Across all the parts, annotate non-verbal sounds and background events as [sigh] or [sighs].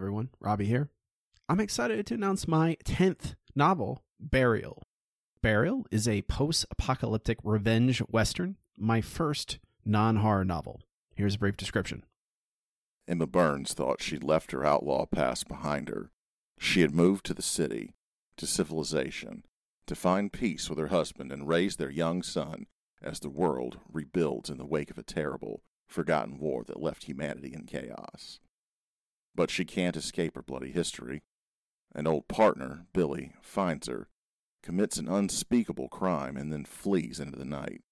everyone. Robbie here. I'm excited to announce my 10th novel, Burial. Burial is a post apocalyptic revenge western, my first non horror novel. Here's a brief description. Emma Burns thought she'd left her outlaw past behind her. She had moved to the city, to civilization, to find peace with her husband and raise their young son as the world rebuilds in the wake of a terrible, forgotten war that left humanity in chaos. But she can't escape her bloody history. An old partner, Billy, finds her, commits an unspeakable crime, and then flees into the night.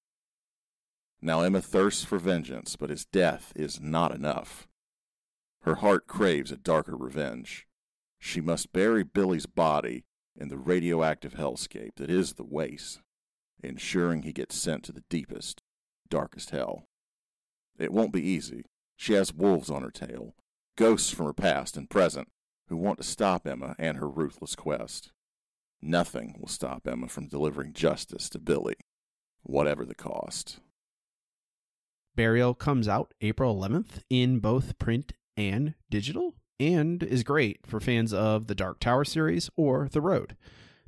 Now Emma thirsts for vengeance, but his death is not enough. Her heart craves a darker revenge. She must bury Billy's body in the radioactive hellscape that is the waste, ensuring he gets sent to the deepest, darkest hell. It won't be easy. She has wolves on her tail, ghosts from her past and present, who want to stop Emma and her ruthless quest. Nothing will stop Emma from delivering justice to Billy, whatever the cost. Burial comes out April 11th in both print and digital and is great for fans of the Dark Tower series or The Road.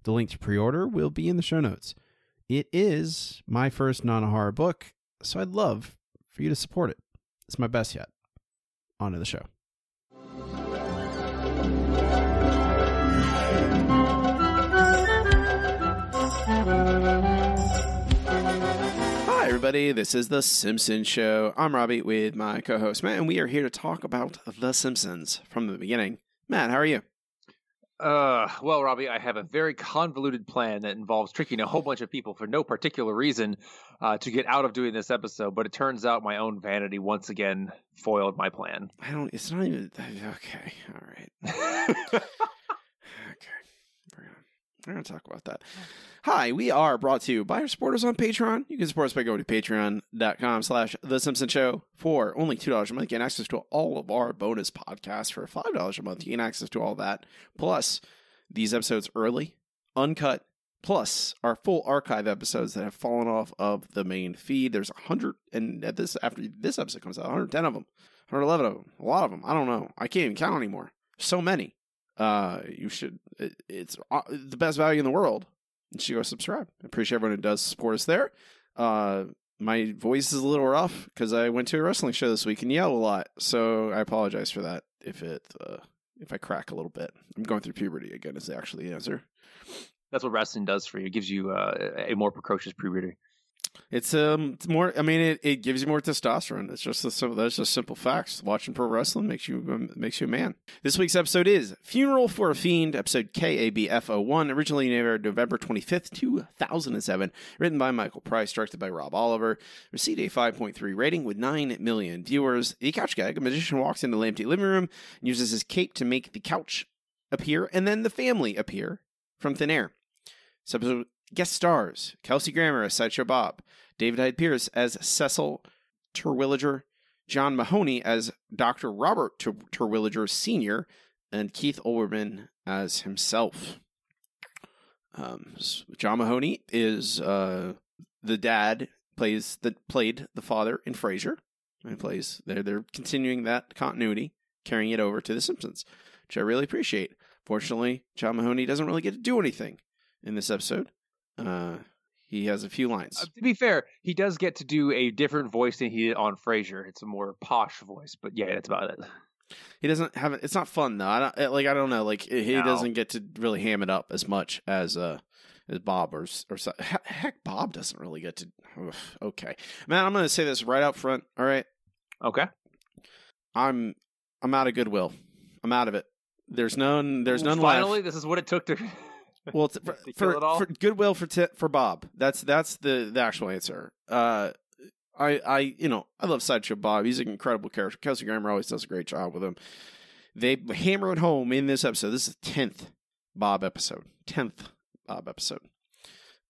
The link to pre order will be in the show notes. It is my first non horror book, so I'd love for you to support it. It's my best yet. On to the show. Everybody. This is The Simpsons Show. I'm Robbie with my co host, Matt, and we are here to talk about The Simpsons from the beginning. Matt, how are you? Uh, well, Robbie, I have a very convoluted plan that involves tricking a whole bunch of people for no particular reason uh, to get out of doing this episode. But it turns out my own vanity once again foiled my plan. I don't, it's not even, okay, all right. [laughs] We're gonna, we're gonna talk about that. Hi, we are brought to you by our supporters on Patreon. You can support us by going to patreon.com slash The Simpson Show for only $2 a month. You get access to all of our bonus podcasts for $5 a month. You get access to all that. Plus, these episodes early, uncut, plus our full archive episodes that have fallen off of the main feed. There's 100, and at this after this episode comes out, 110 of them, 111 of them, a lot of them. I don't know. I can't even count anymore. So many. Uh, you should. It, it's uh, the best value in the world and she goes, subscribe. I appreciate everyone who does support us there. Uh, my voice is a little rough because I went to a wrestling show this week and yelled a lot, so I apologize for that if it uh, if I crack a little bit. I'm going through puberty again. Is actually the answer. That's what wrestling does for you. It gives you uh, a more precocious puberty. It's um it's more. I mean, it, it gives you more testosterone. It's just simple. That's just simple facts. Watching pro wrestling makes you um, makes you a man. This week's episode is "Funeral for a Fiend," episode KABF 01, originally aired November twenty fifth, two thousand and seven. Written by Michael Price, directed by Rob Oliver. Received a five point three rating with nine million viewers. The couch gag: a magician walks into the empty living room and uses his cape to make the couch appear, and then the family appear from thin air. This episode Guest stars Kelsey Grammer as Sideshow Bob, David Hyde Pierce as Cecil Terwilliger, John Mahoney as Dr. Robert Ter- Terwilliger Sr., and Keith Olbermann as himself. Um, John Mahoney is uh, the dad plays the played the father in Frasier. And plays they're they're continuing that continuity, carrying it over to The Simpsons, which I really appreciate. Fortunately, John Mahoney doesn't really get to do anything in this episode. Uh, he has a few lines. Uh, to be fair, he does get to do a different voice than he did on Frasier. It's a more posh voice, but yeah, that's about it. He doesn't have it. It's not fun though. I don't like. I don't know. Like he no. doesn't get to really ham it up as much as uh as Bob or or heck, Bob doesn't really get to. Ugh, okay, man. I'm gonna say this right out front. All right. Okay. I'm I'm out of goodwill. I'm out of it. There's none. There's none. Finally, left. this is what it took to [laughs] well, [laughs] for, for, for, goodwill for t- for Bob. That's that's the the actual answer. Uh, I I you know I love sideshow Bob. He's an incredible character. Kelsey Grammer always does a great job with him. They hammer it home in this episode. This is the tenth Bob episode. Tenth Bob episode.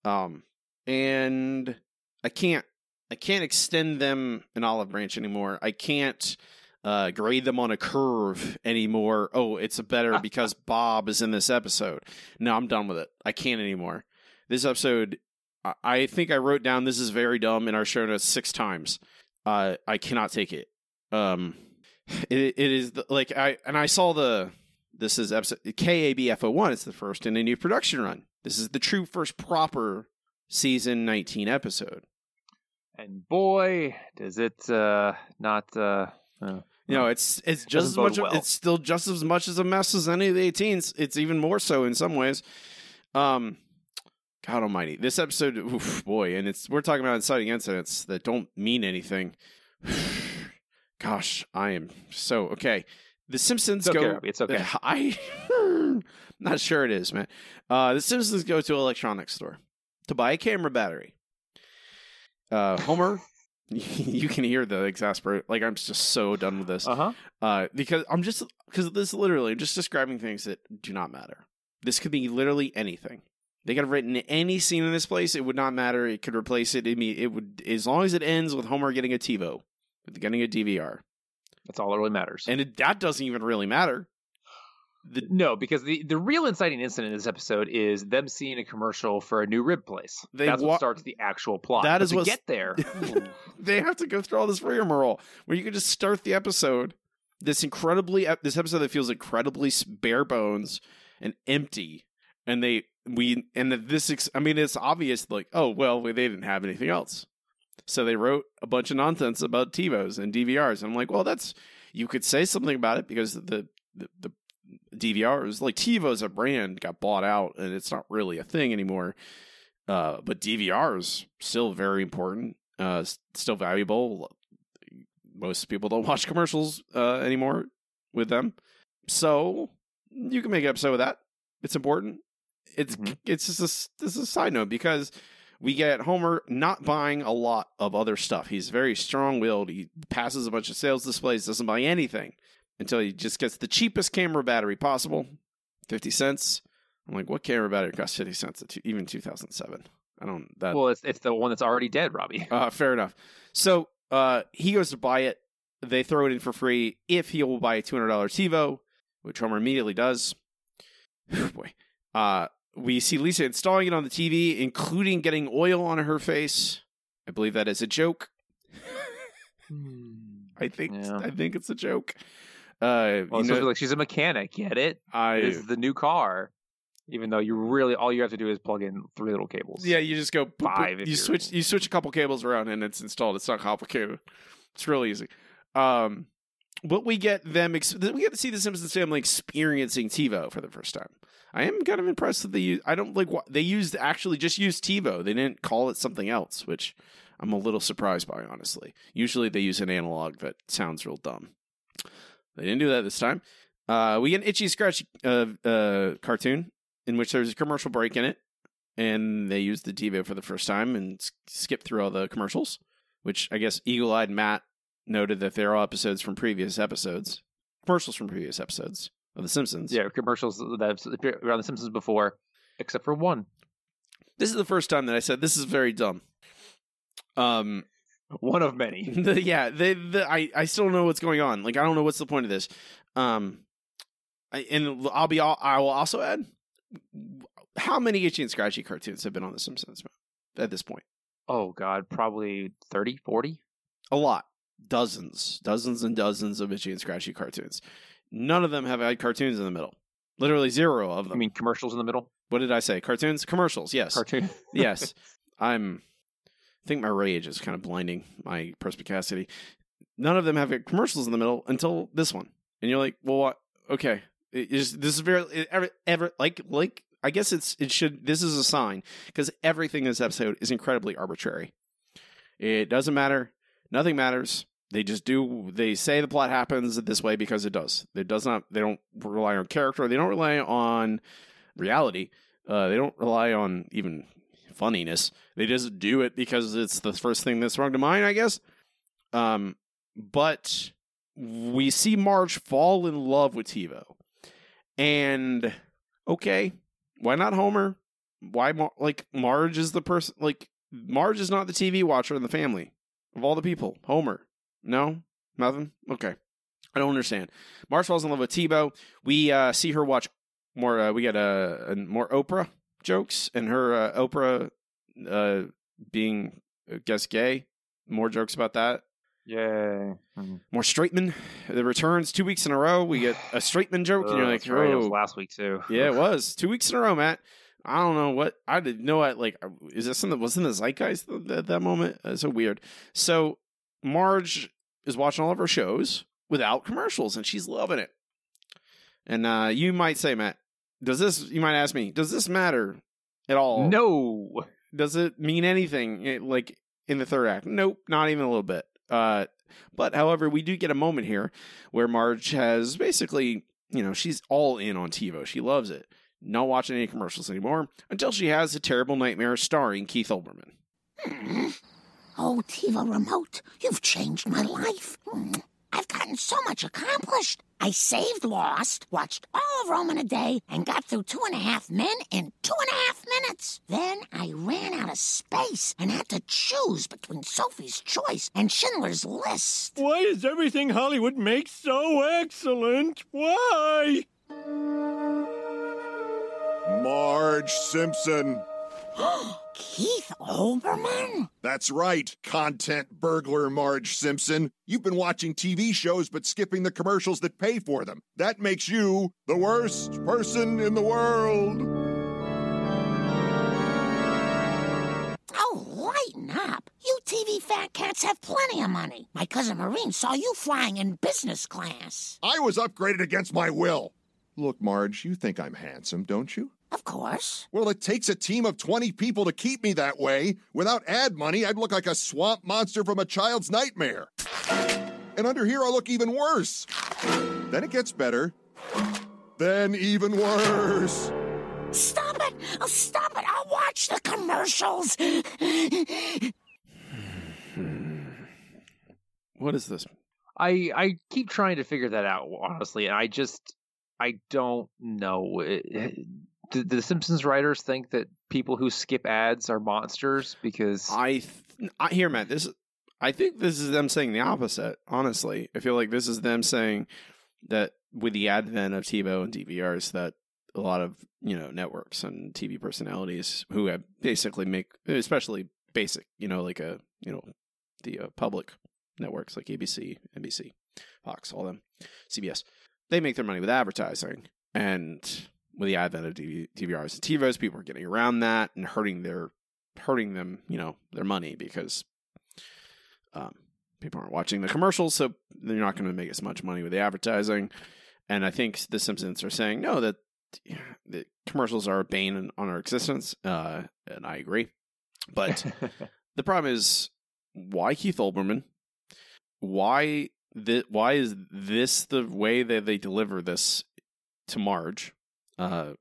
Um, and I can't I can't extend them an olive branch anymore. I can't uh, grade them on a curve anymore. Oh, it's a better [laughs] because Bob is in this episode. No, I'm done with it. I can't anymore. This episode, I think I wrote down this is very dumb in our show notes six times. Uh, I cannot take it. Um, [sighs] it, it is the, like I and I saw the this is episode KABFO one. It's the first in a new production run. This is the true first proper season nineteen episode. And boy, does it uh, not. Uh, uh, You know, it's it's just as much. Of, well. it's still just as much as a mess as any of the 18s. It's even more so in some ways. Um, God Almighty, this episode, oof, boy, and it's we're talking about inciting incidents that don't mean anything. [sighs] Gosh, I am so okay. The Simpsons it's okay, go. Robbie, It's okay. [laughs] I [laughs] not sure it is, man. Uh, the Simpsons go to an electronics store to buy a camera battery. Uh, Homer, you can hear the exasperate. Like I'm just so done with this. Uh huh. Uh, because I'm just because this literally I'm just describing things that do not matter. This could be literally anything. They could have written any scene in this place. It would not matter. It could replace it. I mean, it would as long as it ends with Homer getting a TiVo, with getting a DVR, That's all that really matters. and it, that doesn't even really matter. The, no, because the, the real inciting incident in this episode is them seeing a commercial for a new rib place. They That's wa- what starts the actual plot. That But is to get there. [laughs] they have to go through all this rigmarole where you could just start the episode. This incredibly this episode that feels incredibly bare bones and empty, and they we and this ex- I mean it's obvious like oh well they didn't have anything else, so they wrote a bunch of nonsense about TiVos and DVRs. And I'm like well that's you could say something about it because the the, the DVRs like TiVo's a brand got bought out and it's not really a thing anymore. Uh, but DVRs still very important, uh, still valuable. Most people don't [laughs] watch commercials uh, anymore with them, so you can make an episode with that. It's important. It's Mhm. it's just a, this is a side note because we get Homer not buying a lot of other stuff. He's very strong willed. He passes a bunch of sales displays, doesn't buy anything until he just gets the cheapest camera battery possible, fifty cents. I'm like, what camera battery costs fifty cents? Even two thousand seven. I don't that. well, it's, it's the one that's already dead, Robbie. [laughs] Uh, fair enough. So uh, he goes to buy it. They throw it in for free if he will buy a two hundred dollar TiVo, which Homer immediately does. Boy, uh, we see Lisa installing it on the TV, including getting oil on her face. I believe that is a joke. [laughs] I think Yeah. I think it's a joke. Uh, Well, you it's supposed to know, like she's a mechanic. Get it? I This is the new car. Even though you really all you have to do is plug in three little cables. Yeah, you just go boop, boop. Five if You switch you switch a couple cables around and it's installed. It's not complicated. It's really easy. Um, but we get them. Ex- we get to see the Simpsons family experiencing TiVo for the first time. I am kind of impressed that they. Use, I don't like what they used. Actually, just used TiVo. They didn't call it something else, which I'm a little surprised by. Honestly, usually they use an analog that sounds real dumb. They didn't do that this time. Uh, we get an itchy scratchy uh, uh, cartoon in which there's a commercial break in it and they used the TiVo for the first time and s- skipped through all the commercials, which I guess Eagle Eyed Matt noted that they're all episodes from previous episodes, commercials from previous episodes of The Simpsons. Yeah, commercials that have appeared on The Simpsons before, except for one. This is the first time that I said this is very dumb. Um, One of many. [laughs] the, yeah, they, the, I, I still don't know what's going on. Like, I don't know what's the point of this. Um, I, and I'll be, all, I will also add, how many itchy and scratchy cartoons have been on The Simpsons at this point? Oh God, probably 30, 40? a lot dozens dozens and dozens of itchy and scratchy cartoons none of them have had cartoons in the middle literally zero of them I mean commercials in the middle. what did i say cartoons commercials yes Cartoon. yes [laughs] i'm i think my rage is kind of blinding my perspicacity. None of them have commercials in the middle until this one. And you're like well what? Okay. This is very it, ever, ever like like i guess it's it should this is a sign because everything in this episode is incredibly arbitrary. It doesn't matter. Nothing matters. They just do they say the plot happens this way because it does. It does not they don't rely on character. They don't rely on reality. Uh, they don't rely on even funniness. They just do it because it's the first thing that's sprung to mind i guess. Um but we see marge fall in love with tivo and okay why not homer? Why Mar- like marge is the person like marge is not the tv watcher in the family of all the people. Homer. No? Nothing? Okay. I don't understand. Marge falls in love with TiVo we uh see her watch more uh, we get uh, uh more oprah jokes and her uh, oprah uh being i guess gay more jokes about that Yay. More Straightman. The returns two weeks in a row. We get a Straightman joke, and you're like, right. It was oh, last week too. yeah, it [laughs] was two weeks in a row, Matt. I don't know what I didn't know. I like is this something that was in the zeitgeist at that moment? That's so weird. So Marge is watching all of her shows without commercials, and she's loving it. And uh, you might say, Matt, does this? You might ask me, does this matter at all? No. Does it mean anything? eh, like in the third act? Nope, not even a little bit. Uh, but however, we do get a moment here where Marge has basically, you know, she's all in on TiVo. She loves it. Not watching any commercials anymore until she has a terrible nightmare starring Keith Olbermann. Hmm. Oh, TiVo Remote, you've changed my life. Hmm. I've gotten so much accomplished. I saved Lost, watched all of Rome in a day, and got through Two and a Half Men in two and a half minutes. Then I ran out of space and had to choose between Sophie's Choice and Schindler's List. Why is everything Hollywood makes so excellent? Why? Marge Simpson. [gasps] Keith Olbermann? That's right, content burglar Marge Simpson. You've been watching TV shows but skipping the commercials that pay for them. That makes you the worst person in the world. Oh, lighten up. You TV fat cats have plenty of money. My cousin Maureen saw you flying in business class. I was upgraded against my will. Look, Marge, you think I'm handsome, don't you? Of course. Well, it takes a team of 20 people to keep me that way. Without ad money, I'd look like a swamp monster from a child's nightmare. And under here, I look even worse. Then it gets better. Then even worse. Stop it! I'll stop it! I'll watch the commercials. [sighs] What is this? I I keep trying to figure that out honestly, and I just I don't know. It- it- do the Simpsons writers think that people who skip ads are monsters? Because I, th- I hear Matt. This, I think this is them saying the opposite. Honestly, I feel like this is them saying that with the advent of TiVo and DVRs, that a lot of you know networks and TV personalities who have basically make, especially basic, you know, like a you know the uh, public networks like ABC, NBC, Fox, all them, CBS, they make their money with advertising and. With the advent of DV- DVRs and TiVos, people are getting around that and hurting their hurting them, you know, their money because um, people aren't watching the commercials, so they're not going to make as much money with the advertising. And I think the Simpsons are saying no that [sighs] the commercials are a bane on our existence, uh, and I agree. But [laughs] the problem is why Keith Olbermann? Why the why is this the way that they deliver this to Marge? Uh,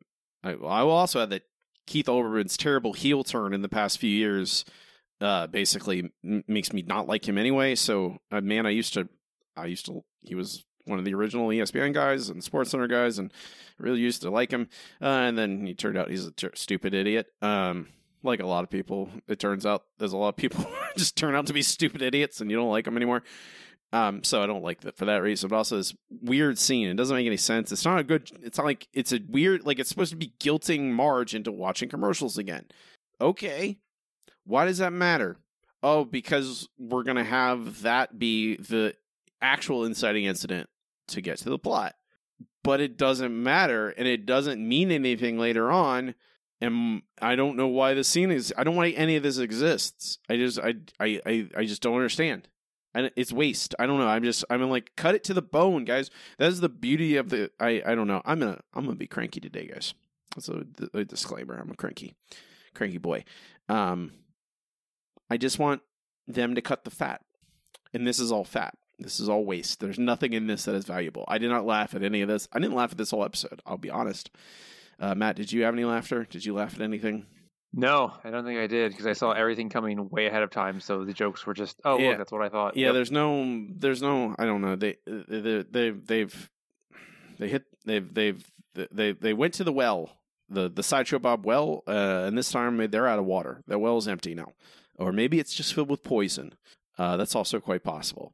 I, I will also add that Keith Olbermann's terrible heel turn in the past few years uh, basically m- makes me not like him anyway. So, uh, man, I used to, I used to, he was one of the original ESPN guys and Sports Center guys, and really used to like him. Uh, and then he turned out he's a ter- stupid idiot. Um, like a lot of people, it turns out there's a lot of people [laughs] just turn out to be stupid idiots, and you don't like them anymore. Um, so I don't like that for that reason. But also this weird scene. It doesn't make any sense. It's not a good. It's not like it's a weird. Like it's supposed to be guilting Marge into watching commercials again. Okay, why does that matter? Oh, because we're gonna have that be the actual inciting incident to get to the plot. But it doesn't matter, and it doesn't mean anything later on. And I don't know why the scene is. I don't why any of this exists. I just, I, I, I, I just don't understand and it's waste. I don't know. I'm just I'm like cut it to the bone, guys. That is the beauty of the. I I don't know. I'm gonna I'm gonna be cranky today, guys. That's a, a disclaimer. I'm a cranky, cranky boy. Um, I just want them to cut the fat, and this is all fat. This is all waste. There's nothing in this that is valuable. I did not laugh at any of this. I didn't laugh at this whole episode. I'll be honest. Uh, Matt, did you have any laughter? Did you laugh at anything? No, I don't think I did because I saw everything coming way ahead of time. So the jokes were just, oh, Yeah. look, that's what I thought. Yeah, Yep. there's no, there's no, I don't know. They, they, they, they've, they hit, they've, they've, they, they went to the well, the the sideshow Bob well, uh, and this time they're out of water. Their well is empty now, or maybe it's just filled with poison. Uh, that's also quite possible.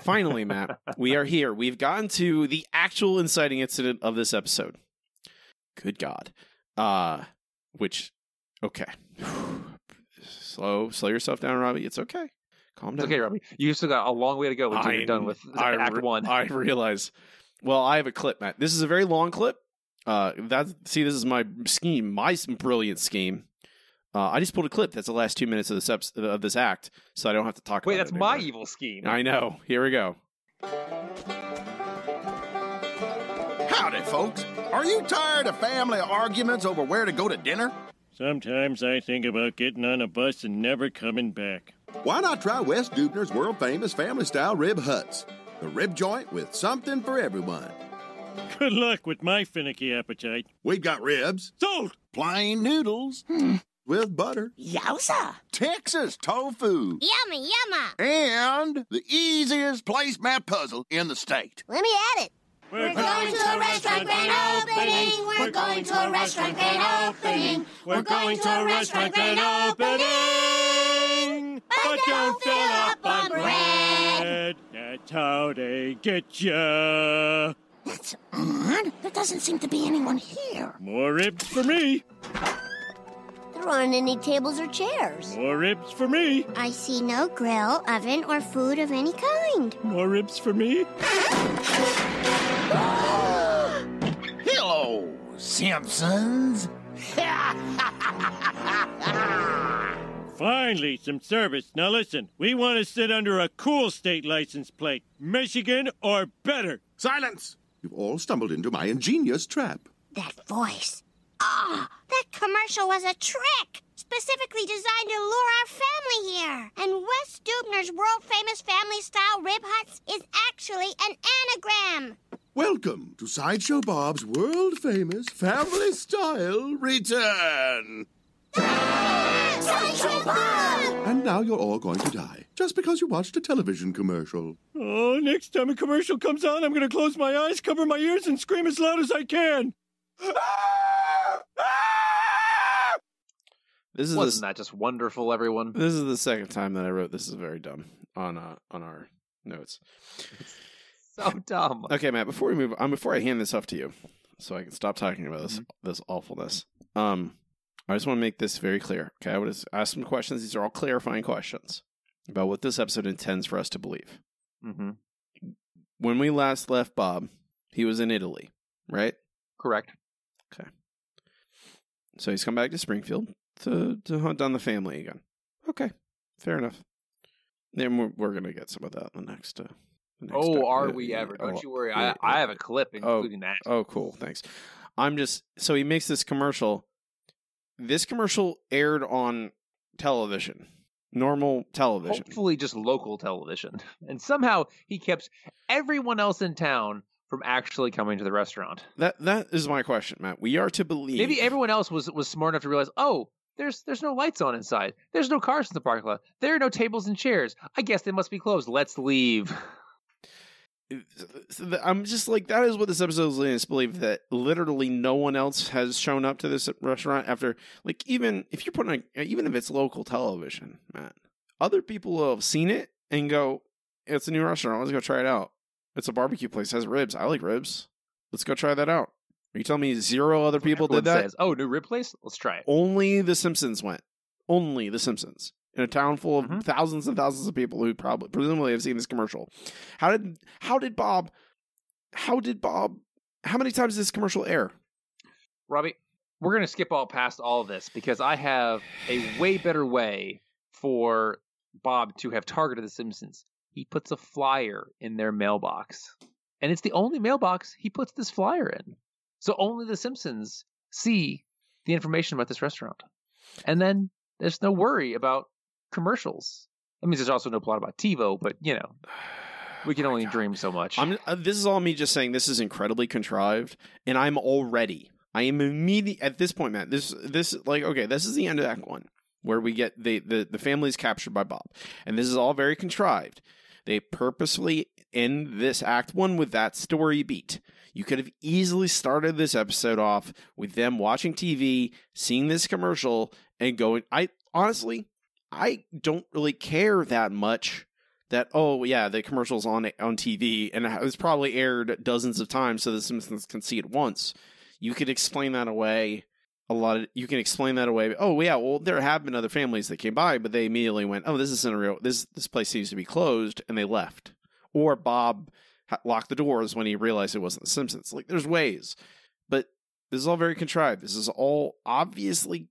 Finally, Matt, [laughs] we are here. We've gotten to the actual inciting incident of this episode. Good God, uh, which, okay, [sighs] slow, slow yourself down, Robbie. It's okay Calm down. It's down. okay, Robbie. You still got a long way to go until you're done with I Act re- One. I realize. Well, I have a clip, Matt. This is a very long clip. Uh, that see, this is my scheme, my brilliant scheme. Uh, I just pulled a clip. That's the last two minutes of this episode, of this act, so I don't have to talk. Wait, about that's it my evil scheme. I know. Here we go. Howdy, folks. Are you tired of family arguments over where to go to dinner? Sometimes I think about getting on a bus and never coming back. Why not try West Dubner's world famous family style rib huts? The rib joint with something for everyone. Good luck with my finicky appetite. We've got ribs, Sold! plain noodles hmm. with butter, Yowza! Texas tofu, Yummy, yumma. and the easiest placemat puzzle in the state. Let me add it. We're going to a restaurant grand opening. We're going to a restaurant grand opening. We're going to a restaurant grand opening. But don't fill up on bread. That's how they get you. That's odd. There doesn't seem to be anyone here. More ribs for me. There aren't any tables or chairs. More ribs for me. I see no grill, oven, or food of any kind. More ribs for me. [laughs] Hello, Simpsons. Finally, some service. Now listen, we want to sit under a cool state license plate. Michigan or better. Silence! You've all stumbled into my ingenious trap. That voice. Ah, that commercial was a trick. Specifically designed to lure our family here. And West Dubner's world famous family style rib huts is actually an anagram. Welcome to Sideshow Bob's world famous family style return. Sideshow Bob! And now you're all going to die just because you watched a television commercial. Oh, next time a commercial comes on, I'm going to close my eyes, cover my ears, and scream as loud as I can. This is Wasn't the, that just wonderful, everyone? this is the second time that I wrote this is very dumb on uh, on our notes. [laughs] So dumb. Okay, Matt. Before we move, um, before I hand this off to you, so I can stop talking about this Mm-hmm. this awfulness. Um, I just want to make this very clear. Okay, I would ask some questions. These are all clarifying questions about what this episode intends for us to believe. hmm When we last left Bob, he was in Italy, right? Correct. Okay. So he's come back to Springfield to to hunt down the family again. Okay, fair enough. Then we're, we're gonna get some of that in the next. Uh, the next Oh, ep- are we ever? Don't oh, you worry. yeah, I, I have a clip Oh, including that. Oh, cool. Thanks. I'm just so he makes this commercial. This commercial aired on television, normal television. Hopefully, just local television. [laughs] And somehow he kept everyone else in town from actually coming to the restaurant. That that is my question, Matt. We are to believe. Maybe everyone else was was smart enough to realize, oh, there's there's no lights on inside. There's no cars in the parking lot. There are no tables and chairs. I guess they must be closed. Let's leave. [laughs] I'm just like that is what this episode is leading us to believe that literally no one else has shown up to this restaurant after like even if you're putting a, even if it's local television, Matt, other people have seen it and go, "It's a new restaurant. Let's go try it out. It's a barbecue place. It has ribs. I like ribs. Let's go try that out." Are you telling me zero other people Everyone did that? Says, oh, new rib place. Let's try it. Only the Simpsons went. Only the Simpsons in a town full of Mhm. thousands and thousands of people who probably presumably have seen this commercial. How did how did Bob how did Bob how many times did this commercial air? Robbie, we're going to skip all past all of this because I have a way better way for Bob to have targeted the Simpsons. He puts a flyer in their mailbox, and it's the only mailbox he puts this flyer in. So only the Simpsons see the information about this restaurant. And then there's no worry about commercials. That means there's also no plot about TiVo, but you know, [sighs] we can only dream so much. I'm uh, this is all me just saying this is incredibly contrived and I'm already I am immediate at this point, man. This this like okay, this is the end of Act One where we get the the the family is captured by Bob, and this is all very contrived. They purposefully end this Act One with that story beat. You could have easily started this episode off with them watching TV, seeing this commercial, and going. I honestly, I don't really care that much that oh yeah the commercials on on TV and it was probably aired dozens of times so the Simpsons can see it once. You could explain that away a lot of you can explain that away. Oh yeah, well there have been other families that came by, but they immediately went, "Oh, this isn't real. This this place seems to be closed," and they left. Or Bob locked the doors when he realized it wasn't the Simpsons. Like there's ways, but this is all very contrived. This is all obviously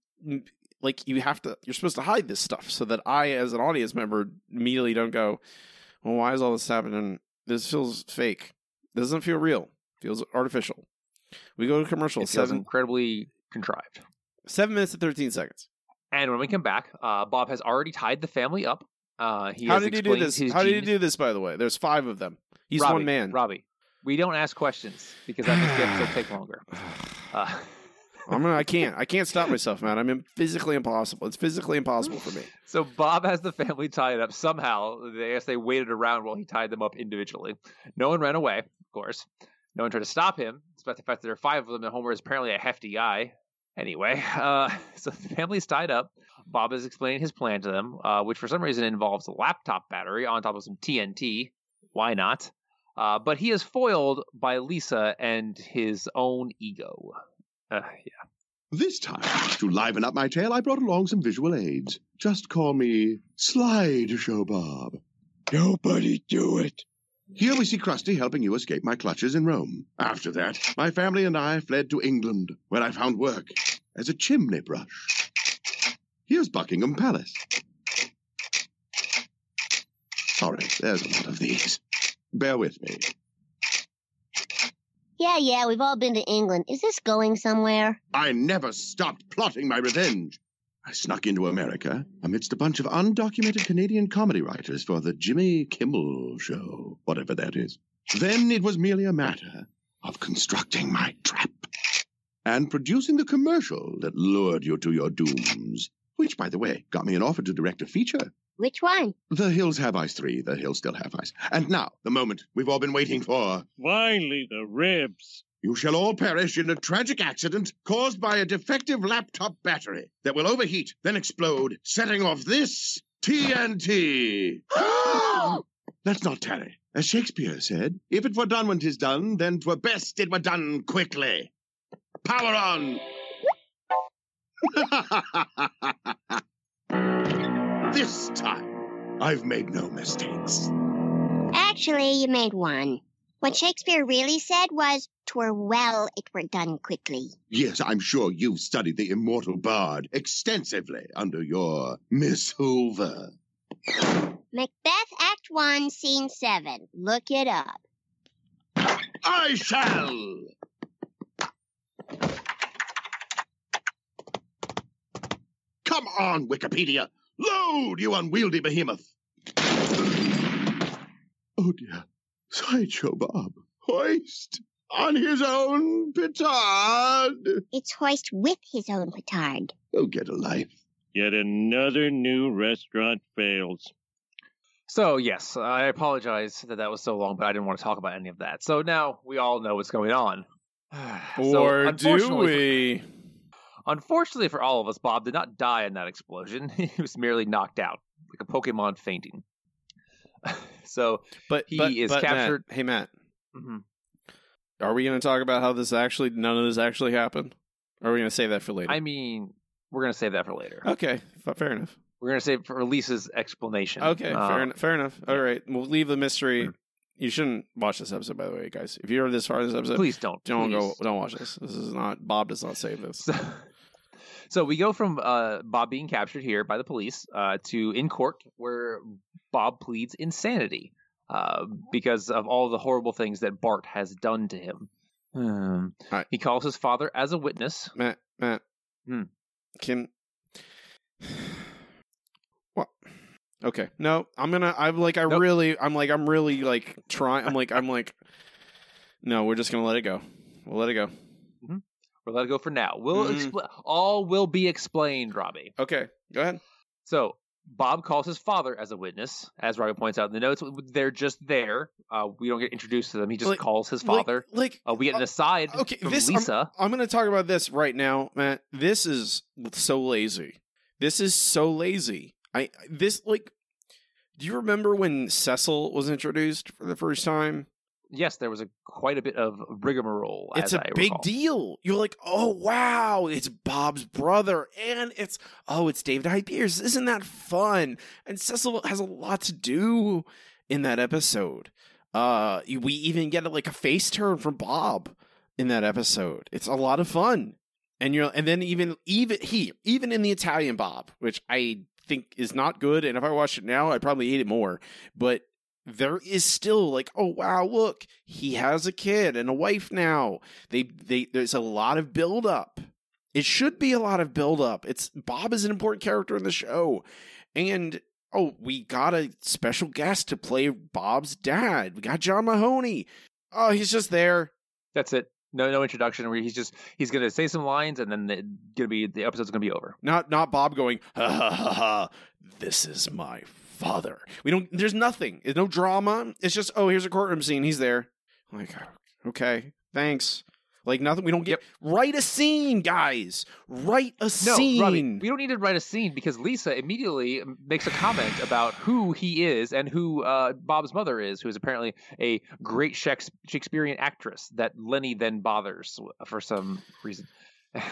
like you have to. You're supposed to hide this stuff so that I, as an audience member, immediately don't go, "Well, why is all this happening? This feels fake. This doesn't feel real. feels artificial." We go to commercial. It Seven incredibly contrived. seven minutes and thirteen seconds. And when we come back, uh, Bob has already tied the family up. Uh, he How did he do this? his How did he do this? By the way, there's five of them. He's Robbie, one man. Robbie, we don't ask questions because that makes the episode take longer. [sighs] Uh, I'm gonna. I can't. I can't stop myself, man. I'm physically impossible. It's physically impossible for me. [laughs] so Bob has the family tied up. Somehow, they guess they waited around while he tied them up individually. No one ran away, of course. No one tried to stop him, despite the fact that there are five of them, and Homer is apparently a hefty guy. Anyway, [laughs] uh, so the family's tied up. Bob is explaining his plan to them, uh, which for some reason involves a laptop battery on top of some TNT. Why not? Uh, but he is foiled by Lisa and his own ego. Uh, yeah. This time, to liven up my tale, I brought along some visual aids. Just call me Slideshow Bob. Nobody do it. Here we see Krusty helping you escape my clutches in Rome. After that, my family and I fled to England, where I found work as a chimney brush. Here's Buckingham Palace. Sorry, there's a lot of these. Bear with me. Yeah, yeah, we've all been to England. Is this going somewhere? I never stopped plotting my revenge. I snuck into America amidst a bunch of undocumented Canadian comedy writers for the Jimmy Kimmel Show, whatever that is. Then it was merely a matter of constructing my trap and producing the commercial that lured you to your dooms. Which, by the way, got me an offer to direct a feature. Which one? The Hills Have Eyes 3, The Hills Still Have Eyes. And now, the moment we've all been waiting for. Finally, the ribs. You shall all perish in a tragic accident caused by a defective laptop battery that will overheat, then explode, setting off this TNT. Let's [gasps] not tarry. As Shakespeare said, if it were done when 'tis done, then 'twere best it were done quickly. Power on! [laughs] this time, I've made no mistakes. Actually, you made one. What Shakespeare really said was, "'Twere well it were done quickly." Yes, I'm sure you've studied the immortal bard extensively under your Miss Hoover. Macbeth, Act 1, Scene 7. Look it up. I shall! Come on, Wikipedia! Load, you unwieldy behemoth! Oh dear. Sideshow Bob. Hoist on his own petard! It's Hoist with his own petard. Oh, get a life. Yet another new restaurant fails. So yes, I apologize that that was so long, but I didn't want to talk about any of that. So now we all know what's going on. [sighs] So, or do unfortunately for- we? Unfortunately for all of us, Bob did not die in that explosion. [laughs] he was merely knocked out, like a Pokemon fainting. [laughs] so But he but, is but Matt, captured- hey Matt, mhm. are we going to talk about how this actually none of this actually happened? Or are we going to save that for later? I mean, we're gonna save that for later. okay, fair enough. We're gonna save for Lisa's explanation. Okay, Uh, fair, en- fair enough. All right, we'll leave the mystery. You shouldn't watch this episode, by the way, guys. If you're this far in this episode, Please don't. don't go. Don't watch this. This is not. Bob does not save this. [laughs] So, so we go from uh, Bob being captured here by the police uh, to in court where Bob pleads insanity uh, because of all the horrible things that Bart has done to him. Um, Alright. He calls his father as a witness. Matt, Matt, Hmm. can [sighs] what? Okay, no, I'm gonna. I'm like, I Nope. really, I'm like, I'm really like trying. I'm like, I'm like, no, we're just gonna let it go. We'll let it go. We'll let it go for now. We'll expl- all will be explained, Robbie. Okay, go ahead. So Bob calls his father as a witness, as Robbie points out in the notes. They're just there. Uh, we don't get introduced to them. He just Like- calls his father. like, uh, we get an aside okay, from this I'm- Lisa. I'm, going to talk about this right now, Matt. This is so lazy. This is so lazy. I this like. Do you remember when Cecil was introduced for the first time? Yes, there was a quite a bit of rigmarole. It's a I big recall. deal. You're like, oh wow, it's Bob's brother, and it's oh, it's David Hyde Pierce. Isn't that fun? And Cecil has a lot to do in that episode. Uh, we even get like a face turn from Bob in that episode. It's a lot of fun, and you're and then even even he even in the Italian Bob, which I think is not good, and if I watched it now, I'd probably hate it more. But there is still like, oh wow, look, he has a kid and a wife now. They they there's a lot of build up. It should be a lot of build up. It's Bob is an important character in the show. And oh, we got a special guest to play Bob's dad. We got John Mahoney. Oh, he's just there. That's it. No, no introduction. Where he's just he's gonna say some lines, and then the, gonna be the episode's gonna be over. Not not Bob going, ha ha ha ha. This is my father. We don't there's nothing. There's no drama. It's just, oh, here's a courtroom scene. He's there. I'm like, okay, thanks. Like nothing. We don't get write a scene, guys. Write a No, scene. Robbie, we don't need to write a scene because Lisa immediately makes a comment about who he is and who uh, Bob's mother is, who is apparently a great Shakespearean actress that Lenny then bothers for some reason.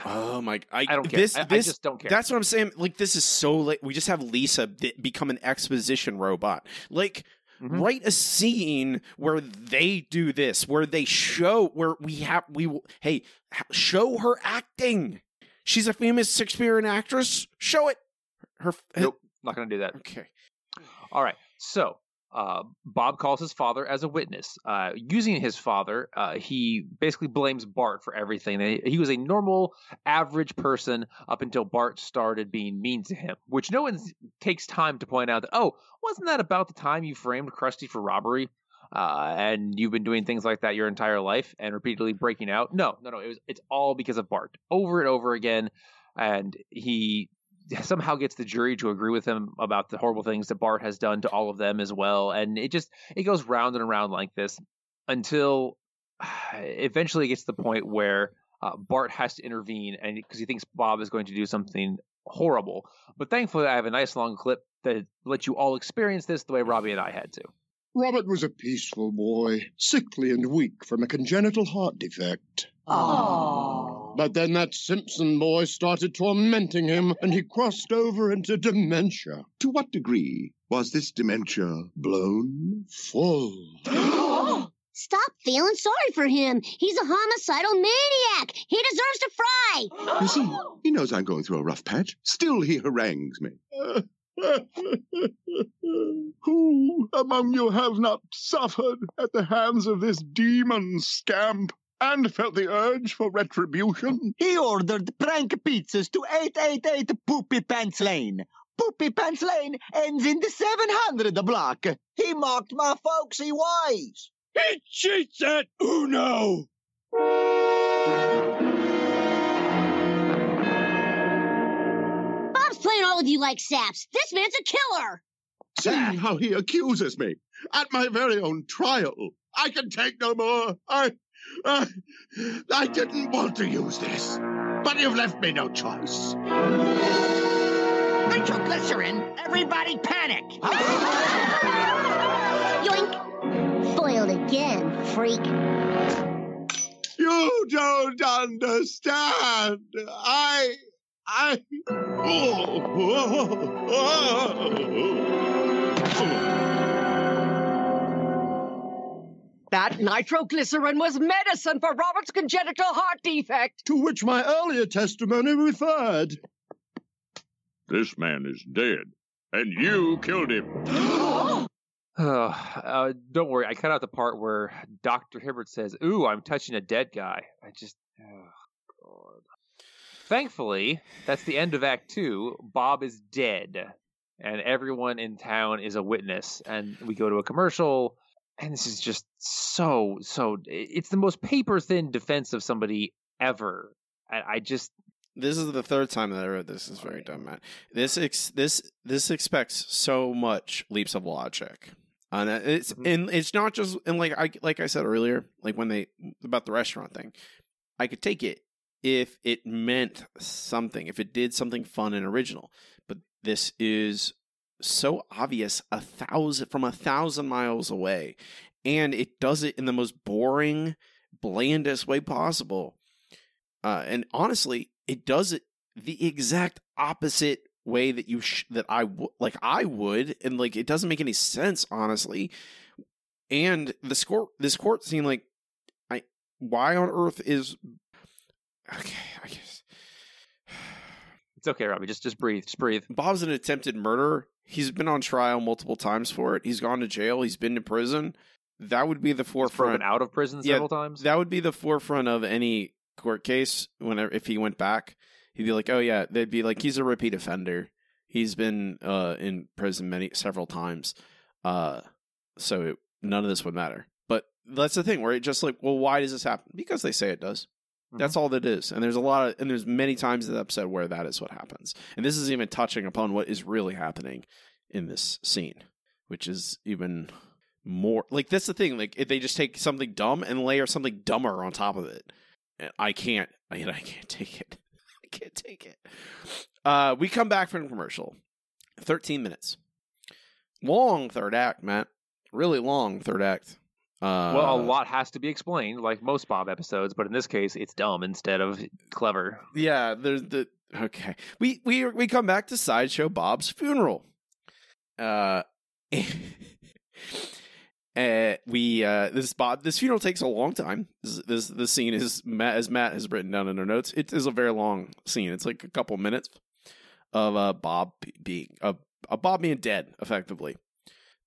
Oh my! I, I don't care. This, I- I just don't care. That's what I'm saying. Like this is so late. We just have Lisa become an exposition robot. Like Mhm. write a scene where they do this, where they show where we have we will- hey show her acting. She's a famous Shakespearean actress. Show it. Her. Nope, not going to do that. Okay. All right. So uh, Bob calls his father as a witness. Uh, using his father, uh, he basically blames Bart for everything. He was a normal, average person up until Bart started being mean to him, which no one takes time to point out that, oh, wasn't that about the time you framed Krusty for robbery? Uh, and you've been doing things like that your entire life and repeatedly breaking out. No, no, no. It was it's all because of Bart over and over again, and he [laughs] somehow gets the jury to agree with him about the horrible things that Bart has done to all of them as well. And it just it goes round and around like this until [sighs] eventually it gets to the point where uh, Bart has to intervene and because he thinks Bob is going to do something horrible. But thankfully, I have a nice long clip that lets you all experience this the way Robbie and I had to. Robert was a peaceful boy, sickly and weak from a congenital heart defect. But then that Simpson boy started tormenting him, and he crossed over into dementia. To what degree was this dementia blown? Full. [gasps] Stop feeling sorry for him. He's a homicidal maniac. He deserves to fry. [gasps] You see, he knows I'm going through a rough patch. Still, he harangues me. [laughs] Who among you have not suffered at the hands of this demon scamp and felt the urge for retribution? He ordered prank pizzas to 888 Poopy Pants Lane. Poopy Pants Lane ends in the 700 block. He mocked my folksy ways. He cheats at Uno! Bob's playing all of you like saps. This man's a killer. See how he accuses me at my very own trial. I can take no more. I, I, I didn't want to use this, but you've left me no choice. Nitroglycerin! Everybody panic! [laughs] Yoink. Foiled again, freak. You don't understand. I, I. Oh, oh, oh, oh. That nitroglycerin was medicine for Robert's congenital heart defect. To which my earlier testimony referred. This man is dead, and you killed him. [gasps] uh, don't worry, I cut out the part where Dr. Hibbert says, Ooh, I'm touching a dead guy. I just. Oh, God. Thankfully, that's the end of Act Two. Bob is dead, and everyone in town is a witness. And we go to a commercial, and this is just so, so. It's the most paper thin defense of somebody ever. I, I just. This is the third time that I read this. Is very dumb, Matt. This ex- this this expects so much leaps of logic, uh, and uh, it's mm-hmm. and it's not just and like I like I said earlier, like when they about the restaurant thing, I could take it if it meant something, if it did something fun and original, but this is so obvious a thousand from a thousand miles away, and it does it in the most boring, blandest way possible. Uh, and honestly, it does it the exact opposite way that you sh- that I w- like I would, and like it doesn't make any sense, honestly. And the score, this court scene, like, I why on earth is okay? I guess It's okay, Robbie. Just just breathe. Just breathe. Bob's an attempted murderer. He's been on trial multiple times for it. He's gone to jail. He's been to prison. That would be the forefront. out of prison Yeah, several times. That would be the forefront of any court case. Whenever if he went back, he'd be like, "Oh yeah," they'd be like, "He's a repeat offender. He's been uh, in prison many several times." Uh, so it, none of this would matter. But that's the thing where it just like, well, why does this happen? Because they say it does. That's all that is. And there's a lot of, and there's many times in the episode where that is what happens. And this is even touching upon what is really happening in this scene, which is even more like that's the thing. Like if they just take something dumb and layer something dumber on top of it. I can't, I, [laughs] I can't take it. [laughs] I can't take it. Uh, we come back from commercial. 13 minutes. Long third act, Matt. Really long third act. Uh, well, a lot has to be explained, like most Bob episodes, but in this case, it's dumb instead of clever. Yeah, there's the okay. We we we come back to sideshow Bob's funeral. Uh, uh [laughs] we uh this Bob this funeral takes a long time. This this the scene is Matt as Matt has written down in her notes. It is a very long scene. It's like a couple minutes of uh Bob be- being uh, uh Bob being dead effectively.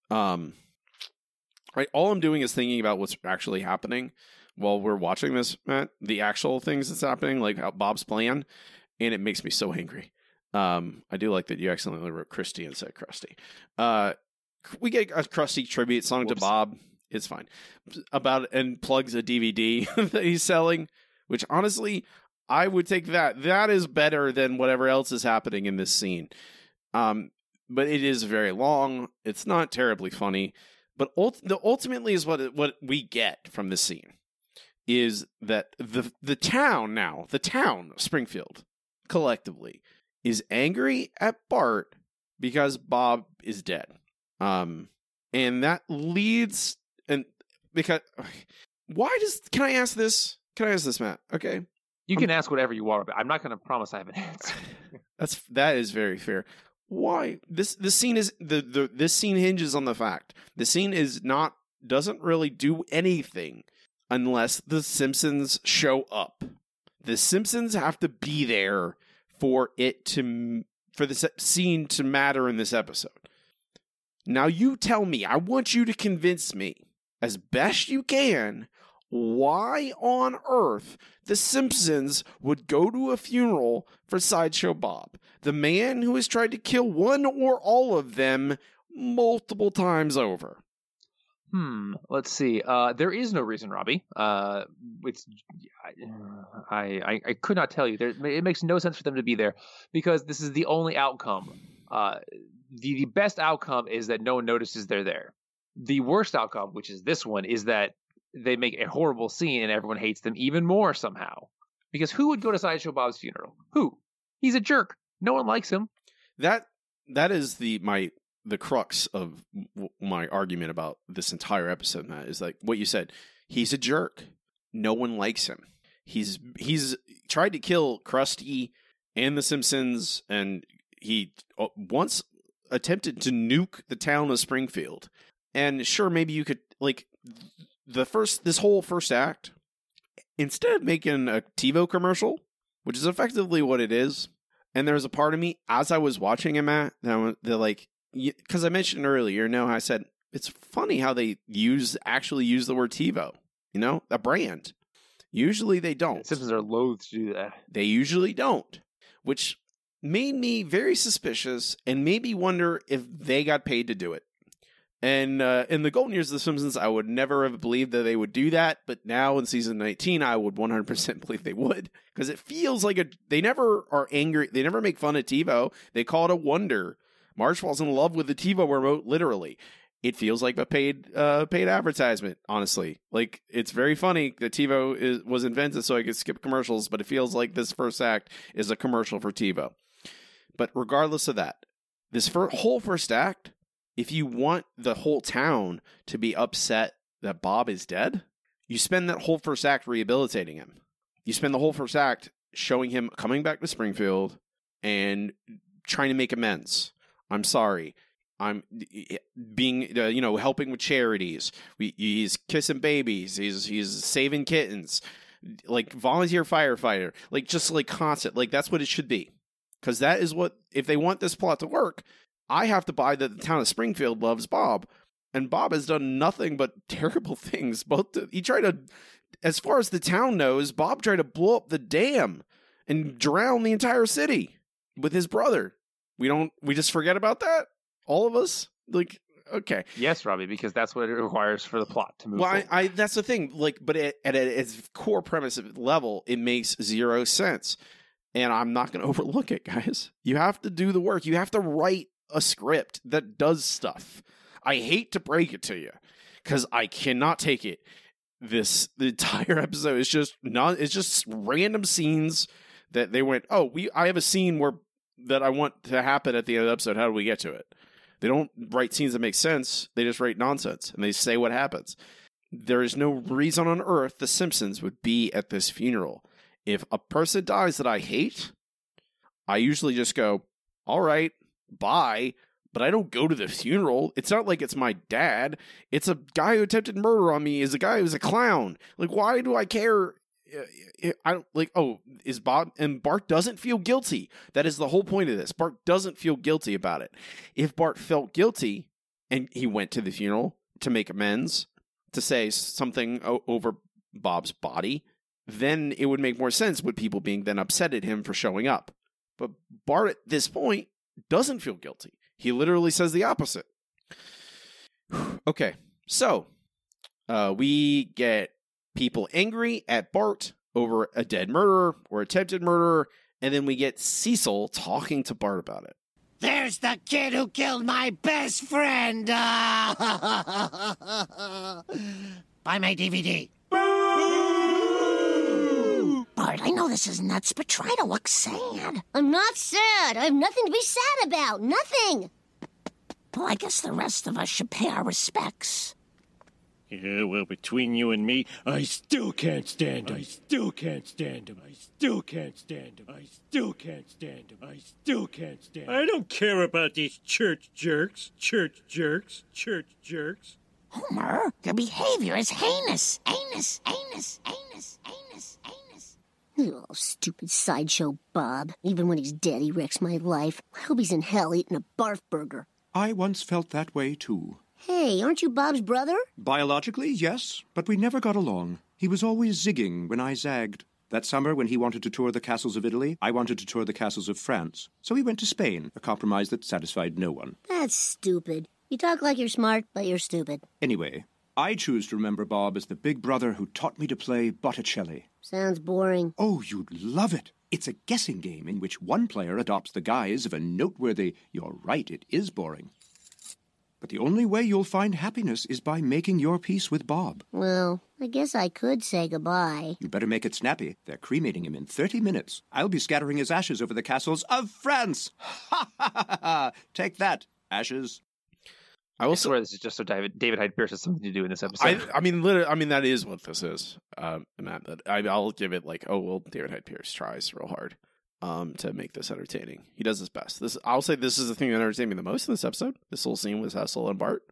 Um right all I'm doing is thinking about what's actually happening while we're watching this, Matt. The actual things that's happening, like how Bob's plan, and it makes me so angry. Um, I do like that you accidentally wrote Christy and said Krusty. Uh, we get a Krusty tribute song Whoops. to Bob. It's fine. About and plugs a DVD [laughs] that he's selling, which honestly, I would take that. That is better than whatever else is happening in this scene. Um, but it is very long. It's not terribly funny. But ult- the ultimately is what what we get from this scene is that the the town now, the town of Springfield, collectively, is angry at Bart because Bob is dead. Um, and that leads and because why does can I ask this? Can I ask this, Matt? Okay, You can ask whatever you want, but I'm not going to promise I have an [laughs] answer. [sighs] that's that is very fair. Why this this scene is the, the this scene hinges on the fact the scene is not doesn't really do anything unless the Simpsons show up. The Simpsons have to be there for it to for the scene to matter in this episode. Now you tell me, I want you to convince me as best you can why on earth the Simpsons would go to a funeral for Sideshow Bob, the man who has tried to kill one or all of them multiple times over. Hmm. Let's see. Uh, there is no reason, Robbie. Uh, it's I, I I could not tell you. There, it makes no sense for them to be there because this is the only outcome. Uh, the the best outcome is that no one notices they're there. The worst outcome, which is this one, is that they make a horrible scene and everyone hates them even more somehow. Because who would go to Sideshow Bob's funeral? Who? He's a jerk. No one likes him. That that is the my the crux of my argument about this entire episode. Matt is like what you said. He's a jerk. No one likes him. He's he's tried to kill Krusty and the Simpsons, and he uh, once attempted to nuke the town of Springfield. And sure, maybe you could like the first this whole first act instead of making a TiVo commercial, which is effectively what it is. And there was a part of me as I was watching him at that like because I mentioned earlier, you know, I said it's funny how they use actually use the word TiVo, you know, a brand. Usually they don't. Simpsons are loath to do that. They usually don't, which made me very suspicious and made me wonder if they got paid to do it. And uh, in the golden years of The Simpsons, I would never have believed that they would do that. But now in season 19, I would 100% [laughs] believe they would because it feels like a. They never are angry. They never make fun of TiVo. They call it a wonder. Marge falls in love with the TiVo remote, literally. It feels like a paid uh, paid advertisement, honestly. Like it's very funny that TiVo is, was invented so I could skip commercials, but it feels like this first act is a commercial for TiVo. But regardless of that, this fir- whole first act, if you want the whole town to be upset that Bob is dead, you spend that whole first act rehabilitating him. You spend the whole first act showing him coming back to Springfield and trying to make amends. I'm sorry. I'm being, uh, you know, helping with charities. We, he's kissing babies. He's he's saving kittens. Like volunteer firefighter. Like just like constant. Like that's what it should be. Because that is what if they want this plot to work, I have to buy that the town of Springfield loves Bob, and Bob has done nothing but [laughs] terrible things. Both to, he tried to, as far as the town knows, Bob tried to blow up the dam and drown the entire city with his brother. We don't. We just forget about that. All of us. Like okay. Yes, Robbie, because that's what it requires for the plot to move. Well, I. I that's the thing. Like, but at, at its core premise level, it makes zero sense, and I'm not going [laughs] to overlook it, guys. You have to do the work. You have to write a script that does stuff. I hate to break it to you because I cannot take it. This the [laughs] entire episode is just not. It's just random scenes that they went. Oh, we. I have a scene where that I want to happen at the end of the episode. How do we get to it? They don't write scenes that make sense. They just write nonsense and they say what happens. There is no reason on earth the Simpsons would be at this funeral. If a person dies that I hate, I usually just go, all right, bye. But I don't go to the funeral. It's not like it's my dad. It's a guy who attempted murder on me. Is a guy who's a clown. Like, why do I care? I don't like. Oh, is Bob and Bart doesn't feel guilty. That is the whole point of this. Bart doesn't feel guilty about it. If Bart felt guilty and he went to the funeral to make amends, to say something over Bob's body, then it would make more sense with people being then upset at him for showing up. But Bart at this point doesn't feel guilty. He literally says the opposite. [sighs] okay, so uh, we get people angry at Bart over a dead murderer or attempted murderer, and then we get Cecil talking to Bart about it. There's the kid who killed my best friend. [laughs] Buy my DVD. Bart, I know this is nuts, but try to look sad. I'm not sad. I have nothing to be sad about. Nothing. Well, I guess the rest of us should pay our respects. Yeah, well, between you and me, I still can't stand him. I still can't stand him. I still can't stand him. I still can't stand him. I still can't stand him. I don't care about these church jerks. Church jerks. Church jerks. Homer, your behavior is heinous. Heinous, heinous, heinous, heinous, heinous. Oh, stupid sideshow Bob. Even when he's dead, he wrecks my life. I hope he's in hell eating a barf burger. I once felt that way too. Hey, aren't you Bob's brother? Biologically, yes, but we never got along. He was always zigging when I zagged. That summer, when he wanted to tour the castles of Italy, I wanted to tour the castles of France. So he went to Spain, a compromise that satisfied no one. That's stupid. You talk like you're smart, but you're stupid. Anyway, I choose to remember Bob as the big brother who taught me to play Botticelli. Sounds boring. Oh, you'd love it. It's a guessing game in which one player adopts the guise of a noteworthy, you're right, it is boring. But the only way you'll find happiness is by making your peace with Bob. Well, I guess I could say goodbye. You'd better make it snappy. They're cremating him in 30 minutes. I'll be scattering his ashes over the castles of France. [laughs] Ha ha ha ha! Take that, ashes. I will I swear this is just so David, David Hyde Pierce has something to do in this episode. I, I mean, literally, I mean that is what this is, um, Matt. That I, I'll give it like, oh well, David Hyde Pierce tries real hard um, to make this entertaining. He does his best. This, I'll say, this is the thing that entertained me the most in this episode. This little scene with Cecil and Bart.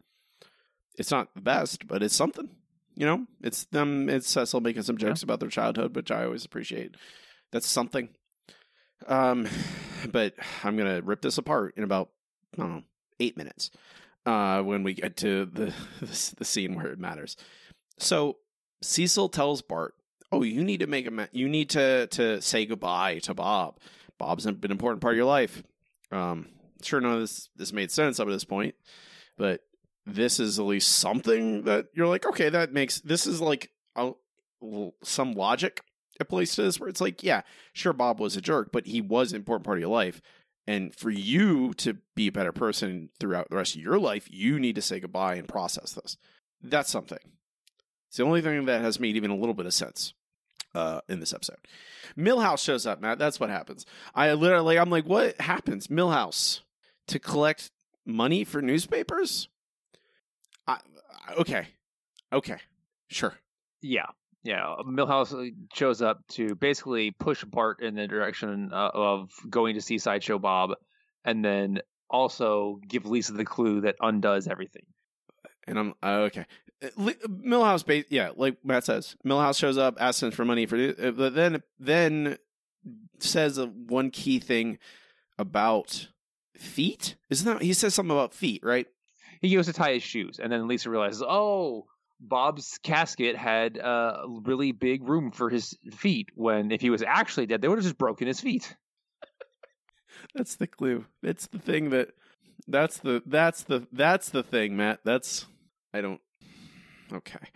It's not the best, but it's something. You know, it's them. It's Cecil making some jokes about their childhood, which I always appreciate. That's something. Um, [sighs] but I'm gonna rip this apart in about I don't know eight minutes uh, when we get to [laughs] the the scene where it matters. So Cecil tells Bart, "Oh, you need to make a ma- you need to to say goodbye to Bob. Bob's been an important part of your life." Um, sure, none of this this made sense up to this point, but this is at least something that you're like, okay, that makes this is like a, some logic at place to this where it's like, yeah, sure, Bob was a jerk, but he was an important part of your life. And for you to be a better person throughout the rest of your life, you need to say goodbye and process this. That's something. It's the only thing that has made even a little bit of sense uh, in this episode. Milhouse shows up, Matt. That's what happens. I literally, I'm like, what happens? Milhouse to collect money for newspapers? I, okay. Okay, sure. Yeah, yeah. Milhouse uh, shows up to basically push Bart in the direction uh, of going to see Sideshow Bob, and then also give Lisa the clue that undoes everything. And I'm uh, okay. Uh, Milhouse, ba- yeah, like Matt says, Milhouse shows up, asks him for money for, uh, but then then says one key thing about feet. Isn't that he says something about feet, right? He goes to tie his shoes, and then Lisa realizes, oh, Bob's casket had a really big room for his feet. When if he was actually dead, they would have just broken his feet. [laughs] That's the clue. It's the thing that that's the that's the that's the thing, Matt. That's I don't Okay.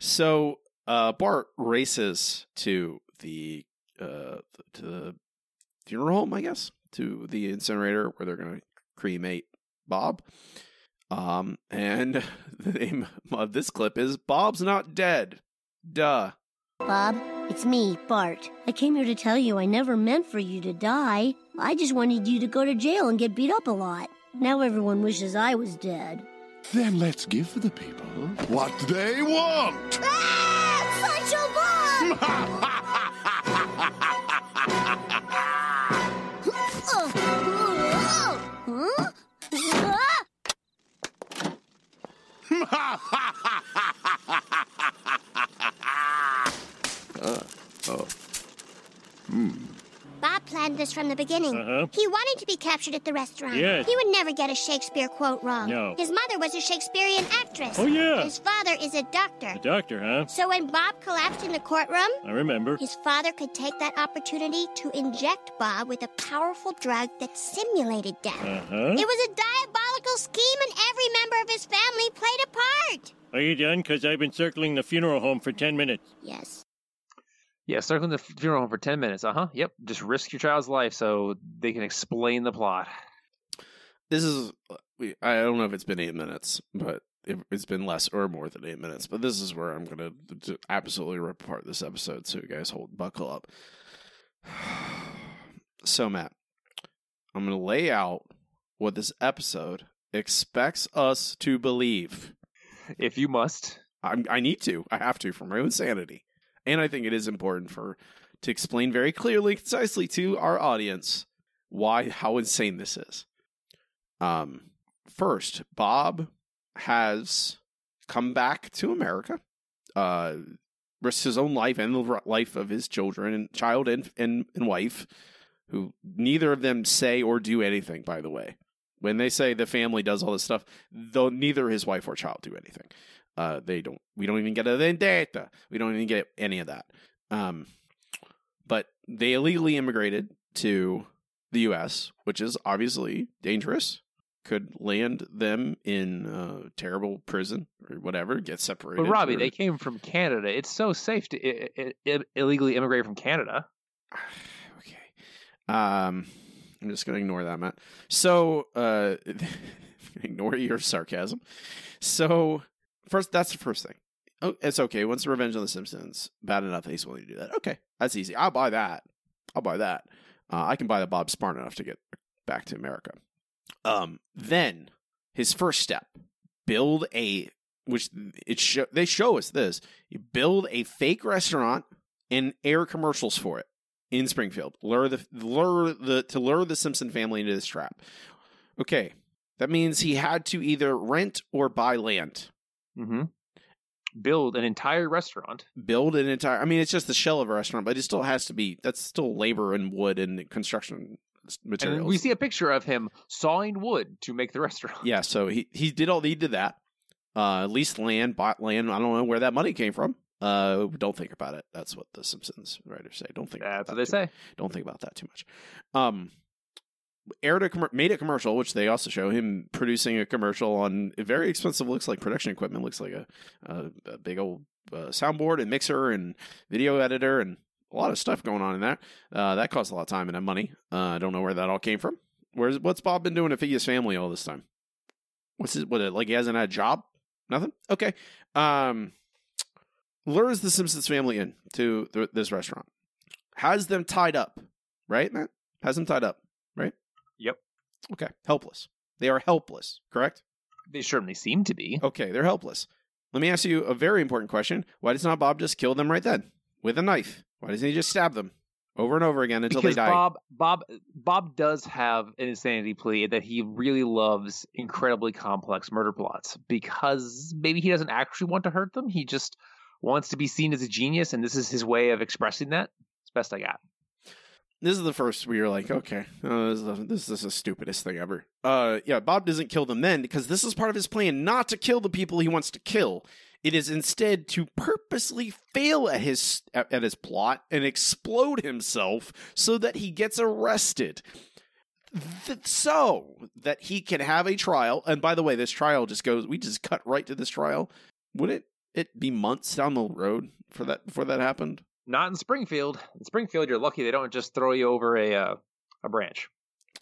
So uh Bart races to the uh to the funeral home, I guess, to the incinerator where they're gonna cremate Bob. Um and [laughs] the name of this clip is Bob's Not Dead. Duh. Bob, it's me, Bart. I came here to tell you I never meant for you to die. I just wanted you to go to jail and get beat up a lot. Now everyone wishes I was dead. Then let's give the people what they want. Ah! Huh? [laughs] [laughs] Uh, oh. Bob planned this from the beginning. Uh-huh. He wanted to be captured at the restaurant. Yes. He would never get a Shakespeare quote wrong. No. His mother was a Shakespearean actress. Oh, yeah. His father is a doctor. The doctor, huh? So when Bob collapsed in the courtroom, I remember. his father could take that opportunity to inject Bob with a powerful drug that simulated death. Uh-huh. It was a diabolical scheme, and every member of his family played a part. Are you done? Because I've been circling the funeral home for 10 minutes. Yes. Yeah, circling the funeral home for ten minutes. Uh huh. Yep. Just risk your child's life so they can explain the plot. this is, I don't know if it's been eight minutes, but it, it's been less or more than eight minutes. But this is where I'm gonna absolutely rip apart this episode. So you guys hold buckle up. [sighs] So Matt, I'm gonna lay out what this episode expects us to believe. If you must, I'm, I need to. I have to for my own sanity, and I think it is important for to explain very clearly, concisely to our audience why how insane this is. Um, first, Bob has come back to America, uh, risked his own life and the life of his children and child and, and and wife, who neither of them say or do anything. By the way, when they say the family does all this stuff, though neither his wife or child do anything. Uh, they don't. We don't even get a vendetta. We don't even get any of that. Um, but they illegally immigrated to the U.S., which is obviously dangerous. Could land them in uh, terrible prison or whatever. Get separated. but Robbie, or- they came from Canada. It's so safe to I- I- illegally immigrate from Canada. [sighs] Um, I'm just going to ignore that, Matt. So, uh, [laughs] ignore your sarcasm. So, first, that's the first thing. Oh, it's okay. Once the Revenge on the Simpsons, bad enough that he's willing to do that. Okay, that's easy. I'll buy that. I'll buy that. Uh, I can buy the Bob smart enough to get back to America. Um, then his first step: build a which it show, they show us this. You build a fake restaurant and air commercials for it in Springfield. Lure the lure the to lure the Simpson family into this trap. Okay, that means he had to either rent or buy land. Mm-hmm. Build an entire restaurant. Build an entire. I mean, it's just the shell of a restaurant, but it still has to be. That's still labor and wood and construction materials. And we see a picture of him sawing wood to make the [laughs] restaurant. yeah, so he he did all he did that. Uh, leased land, bought land. I don't know where that money came from. Uh, don't think about it. That's what the Simpsons writers say. Don't think. That's about what that they too- say. Don't think about that too much. Um, aired a commer- made a commercial, which they also show him producing a commercial on very expensive. Looks like production equipment. Looks like a a, a big old uh, soundboard and mixer and video editor and a lot of stuff going on in that. Uh, that cost a lot of time and money. Uh, I don't know where that all came from. Where's what's Bob been doing to feed his family all this time? What's his what? Like he hasn't had a job? Nothing. Okay. Um, lures the Simpsons family in to th- this restaurant. Has them tied up, right, Matt? Has them tied up. Okay. Helpless. They are helpless, correct? They certainly seem to be. Okay, they're helpless. let me ask you a very important question. Why does not Bob just kill them right then with a knife? Why doesn't he just stab them over and over again until because they die? Bob, Bob, Bob does have an insanity plea that he really loves incredibly complex murder plots because maybe he doesn't actually want to hurt them. He just wants to be seen as a genius, and this is his way of expressing that. It's best I got. This is the first where you're like, okay, uh, this, is the, this is the stupidest thing ever. Uh, yeah, Bob doesn't kill them then because this is part of his plan not to kill the people he wants to kill. It is instead to purposely fail at his at, at his plot and explode himself so that he gets arrested. Th- so that he can have a trial. And by the way, this trial just goes. We just cut right to this trial. Would it it be months down the road for that before that happened? Not in Springfield. In Springfield, you're lucky they don't just throw you over a uh, a branch.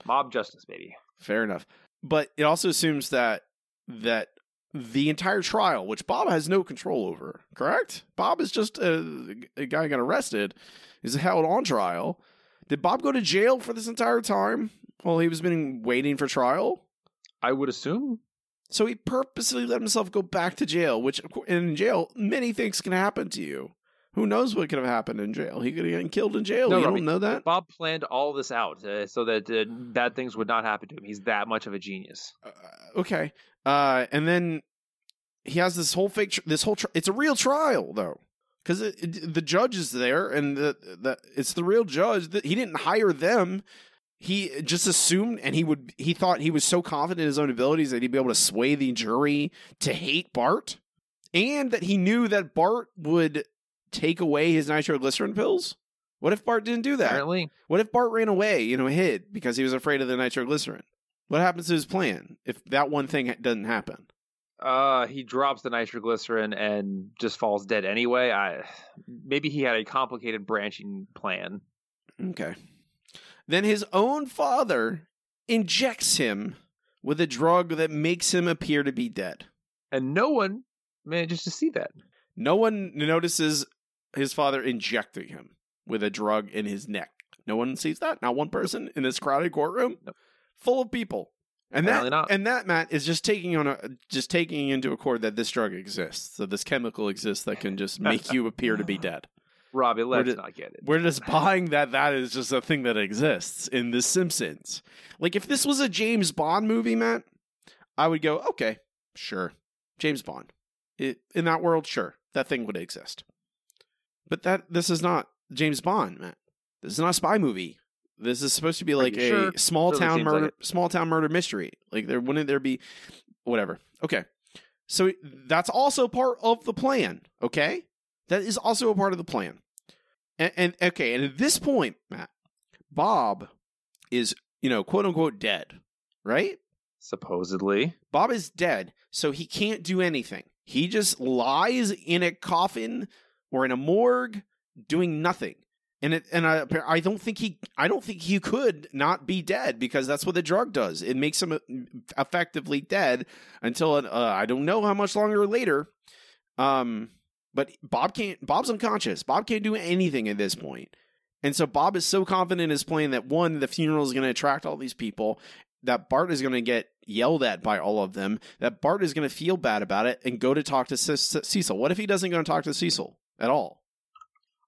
Mob justice, baby. Fair enough. But it also assumes that that the entire trial, which Bob has no control over, correct? Bob is just a, a guy got arrested, is held on trial. Did Bob go to jail for this entire time while he was been waiting for trial? I would assume. So he purposely let himself go back to jail, which in jail many things can happen to you. Who knows what could have happened in jail? He could have gotten killed in jail. No, you Robbie, don't know that. Bob planned all this out uh, so that uh, bad things would not happen to him. He's that much of a genius. Okay. Uh, and then he has this whole fake. Tr- this whole. Tr- it's a real trial though, because the judge is there, and the, the it's the real judge. That he didn't hire them. He just assumed, and he would. He thought he was so confident in his own abilities that he'd be able to sway the jury to hate Bart, and that he knew that Bart would take away his nitroglycerin pills. What if Bart didn't do that? Apparently. What if Bart ran away, you know, hid because he was afraid of the nitroglycerin? What happens to his plan if that one thing doesn't happen? Uh, he drops the nitroglycerin and just falls dead anyway. I maybe he had a complicated branching plan. Okay. Then his own father injects him with a drug that makes him appear to be dead. And no one manages to see that. No one notices his father injecting him with a drug in his neck. No one sees that. Not one person in this crowded courtroom, full of people. And Apparently that not. and that Matt is just taking on a just taking into accord that this drug exists, so this chemical exists that can just make you appear to be [laughs] dead. Robbie, let's ju- not get it. We're just buying that that is just a thing that exists in The Simpsons. Like if this was a James Bond movie, Matt, I would go, okay, sure, James Bond. It, in that world, sure, that thing would exist. But that this is not James Bond, Matt. This is not a spy movie. This is supposed to be like a sure? small Certainly town seems like murder, small town murder mystery. Like there wouldn't there be, whatever. Okay, so that's also part of the plan. Okay, that is also a part of the plan. And, and okay, and at this point, Matt, Bob is you know quote unquote dead, right? Supposedly, Bob is dead, so he can't do anything. He just lies in a coffin or in a morgue doing nothing. And it, and I, I don't think he I don't think he could not be dead because that's what the drug does. It makes him uh, effectively dead until uh, I don't know how much longer later. Um, but Bob can't. Bob's unconscious. Bob can't do anything at this point. And so Bob is so confident in his plan that one, the funeral is going to attract all these people, that Bart is going to get yelled at by all of them, that Bart is going to feel bad about it and go to talk to Ce- Ce- Cecil. What if he doesn't go and talk to Cecil at all?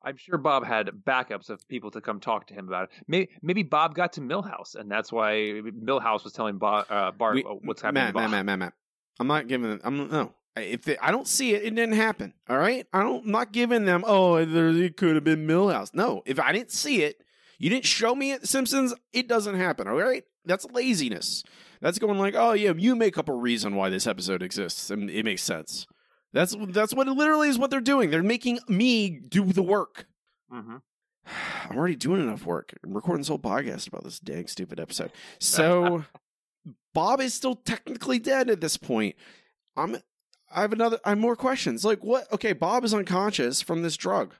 I'm sure Bob had backups of people to come talk to him about it. Maybe, maybe Bob got to Milhouse, and that's why Milhouse was telling Bob, uh, Bart We- what's happening. Matt. Matt, Matt, Matt, Matt. I'm not giving. I'm no. If they, I don't see it, it didn't happen. All right. I don't. I'm not giving them. Oh, there, it could have been Milhouse. No. If I didn't see it, you didn't show me it. Simpsons. It doesn't happen. All right. That's laziness. That's going like, oh yeah, you make up a reason why this episode exists, and it makes sense. That's that's what it literally is what they're doing. They're making me do the work. Mm-hmm. [sighs] I'm already doing enough work. I'm recording this whole podcast about this dang stupid episode. So [laughs] Bob is still technically dead at this point. I'm I have another I have more questions. Like what okay, Bob is unconscious from this drug.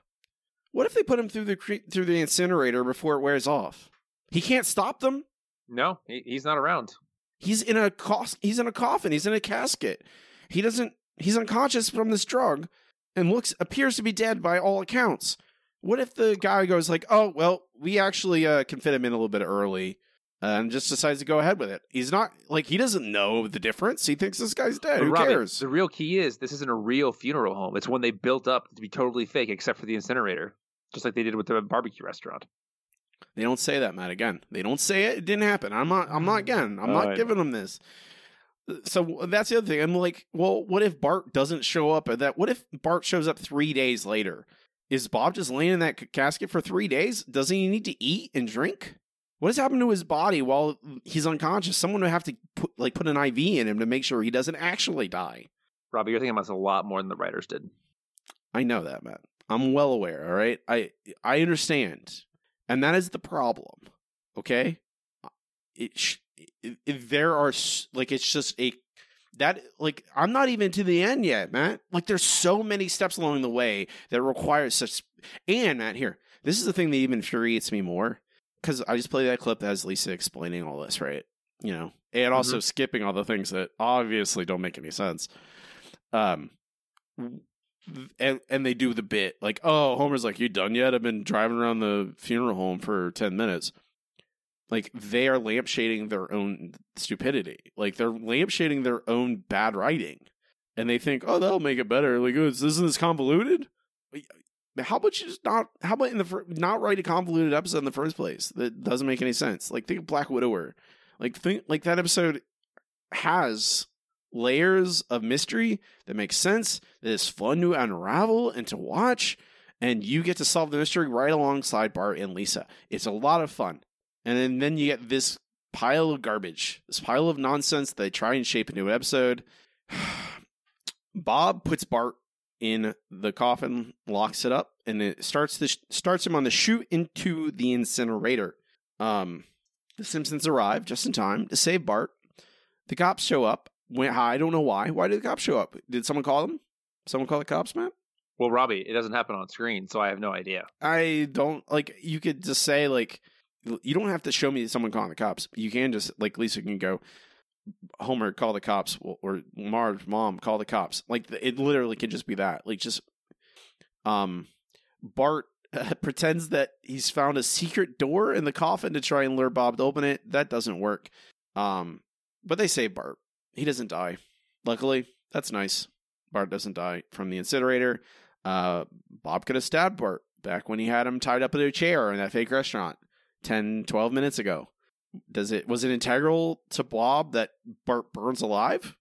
What if they put him through the through the incinerator before it wears off? He can't stop them. No, he, he's not around. He's in a cos- he's in a coffin, he's in a casket. He doesn't he's unconscious from this drug and looks appears to be dead by all accounts. What if the guy goes like, "Oh, well, we actually uh, can fit him in a little bit early. and just decides to go ahead with it. He's not like he doesn't know the difference. He thinks this guy's dead. But Who cares? The real key is this isn't a real funeral home. It's one they built up to be totally fake, except for the incinerator, just like they did with the barbecue restaurant. They don't say that, Matt. Again, they don't say it. It didn't happen. I'm not. I'm not. Again, I'm not Alright. giving them this. So that's the other thing. I'm like, well, what if Bart doesn't show up? At that, what if Bart shows up three days later? Is Bob just laying in that casket for three days? Doesn't he need to eat and drink? What has happened to his body while he's unconscious? Someone would have to put like put an IV in him to make sure he doesn't actually die. Robbie, you're thinking about this a lot more than the writers did. I know that, Matt. I'm well aware. All right, I I understand, and that is the problem. Okay, it, sh- there are like it's just a that like I'm not even to the end yet, Matt. Like there's so many steps along the way that require such. And Matt, here, this is the thing that even infuriates me more because I just play that clip that has Lisa explaining all this, right? You know, and also skipping all the things that obviously don't make any sense. Um, and and they do the bit like, oh, Homer's like, you done yet? I've been driving around the funeral home for ten minutes. Like they are lampshading their own stupidity. Like they're lampshading their own bad writing, and they think, oh, that'll make it better. Like, oh, isn't this convoluted? How about you just not? How about in the fir- not write a convoluted episode in the first place that doesn't make any sense? Like think of Black Widower. Like think like that episode has layers of mystery that makes sense, that is fun to unravel and to watch, and you get to solve the mystery right alongside Bart and Lisa. It's a lot of fun. And then, then you get this pile of garbage, this pile of nonsense they try and shape into an episode. [sighs] Bob puts Bart in the coffin, locks it up, and it starts the starts him on the chute into the incinerator. Um, the Simpsons arrive just in time to save Bart. The cops show up. When, I don't know why. Why did the cops show up? Did someone call them? Someone call the cops, Matt? Well, Robbie, it doesn't happen on screen, so I have no idea. I don't like. You could just say like, you don't have to show me someone calling the cops. You can just like Lisa can go, Homer call the cops, or Marge mom call the cops. Like it literally could just be that. Like just, um, Bart uh, [laughs] pretends that he's found a secret door in the coffin to try and lure Bob to open it. That doesn't work. Um, but they save Bart. He doesn't die. Luckily, that's nice. Bart doesn't die from the incinerator. Uh, Bob could have stabbed Bart back when he had him tied up in a chair in that fake restaurant 10, 12 minutes ago. Does it was it integral to Bob that Bart burns alive?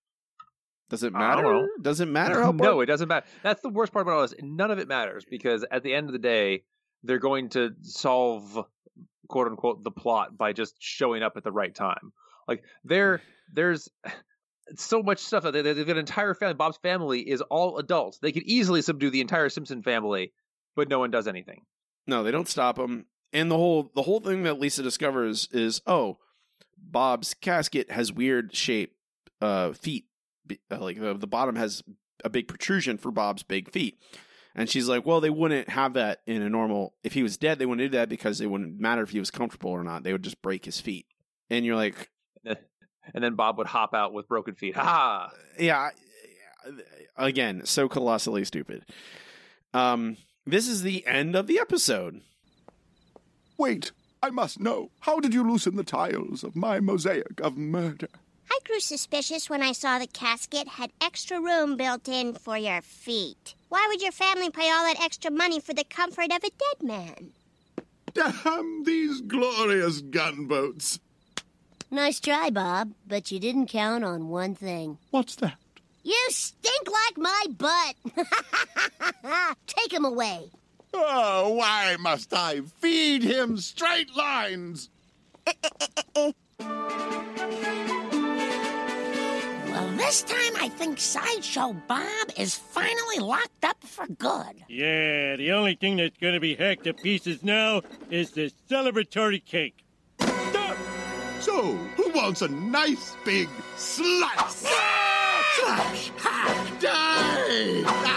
Does it matter? Does it matter how [laughs] Bart no, it doesn't matter. That's the worst part about all this. None of it matters because at the end of the day, they're going to solve quote unquote the plot by just showing up at the right time. Like there, [sighs] there's so much stuff that they, they've got an entire family. Bob's family is all adults. They could easily subdue the entire Simpson family, but no one does anything. No, they don't stop him. And the whole the whole thing that Lisa discovers is oh, Bob's casket has weird shape uh feet. Uh, Like the, the bottom has a big protrusion for Bob's big feet. And she's like, well, they wouldn't have that in a normal. If he was dead, they wouldn't do that because it wouldn't matter if he was comfortable or not. They would just break his feet. And you're like, [laughs] And then Bob would hop out with broken feet. Ha ha! yeah again so colossally stupid um this is the end of the episode Wait, I must know. How did you loosen the tiles of my mosaic of murder? I grew suspicious when I saw the casket had extra room built in for your feet. Why would your family pay all that extra money for the comfort of a dead man? Damn these glorious gunboats. Nice try, Bob, but you didn't count on one thing. What's that? You stink like my butt! [laughs] Take him away. Oh, why must I feed him straight lines? Well, this time I think Sideshow Bob is finally locked up for good. Yeah, the only thing that's gonna be hacked to pieces now is the celebratory cake. So, who wants a nice big slice? Slash! Ha! Die!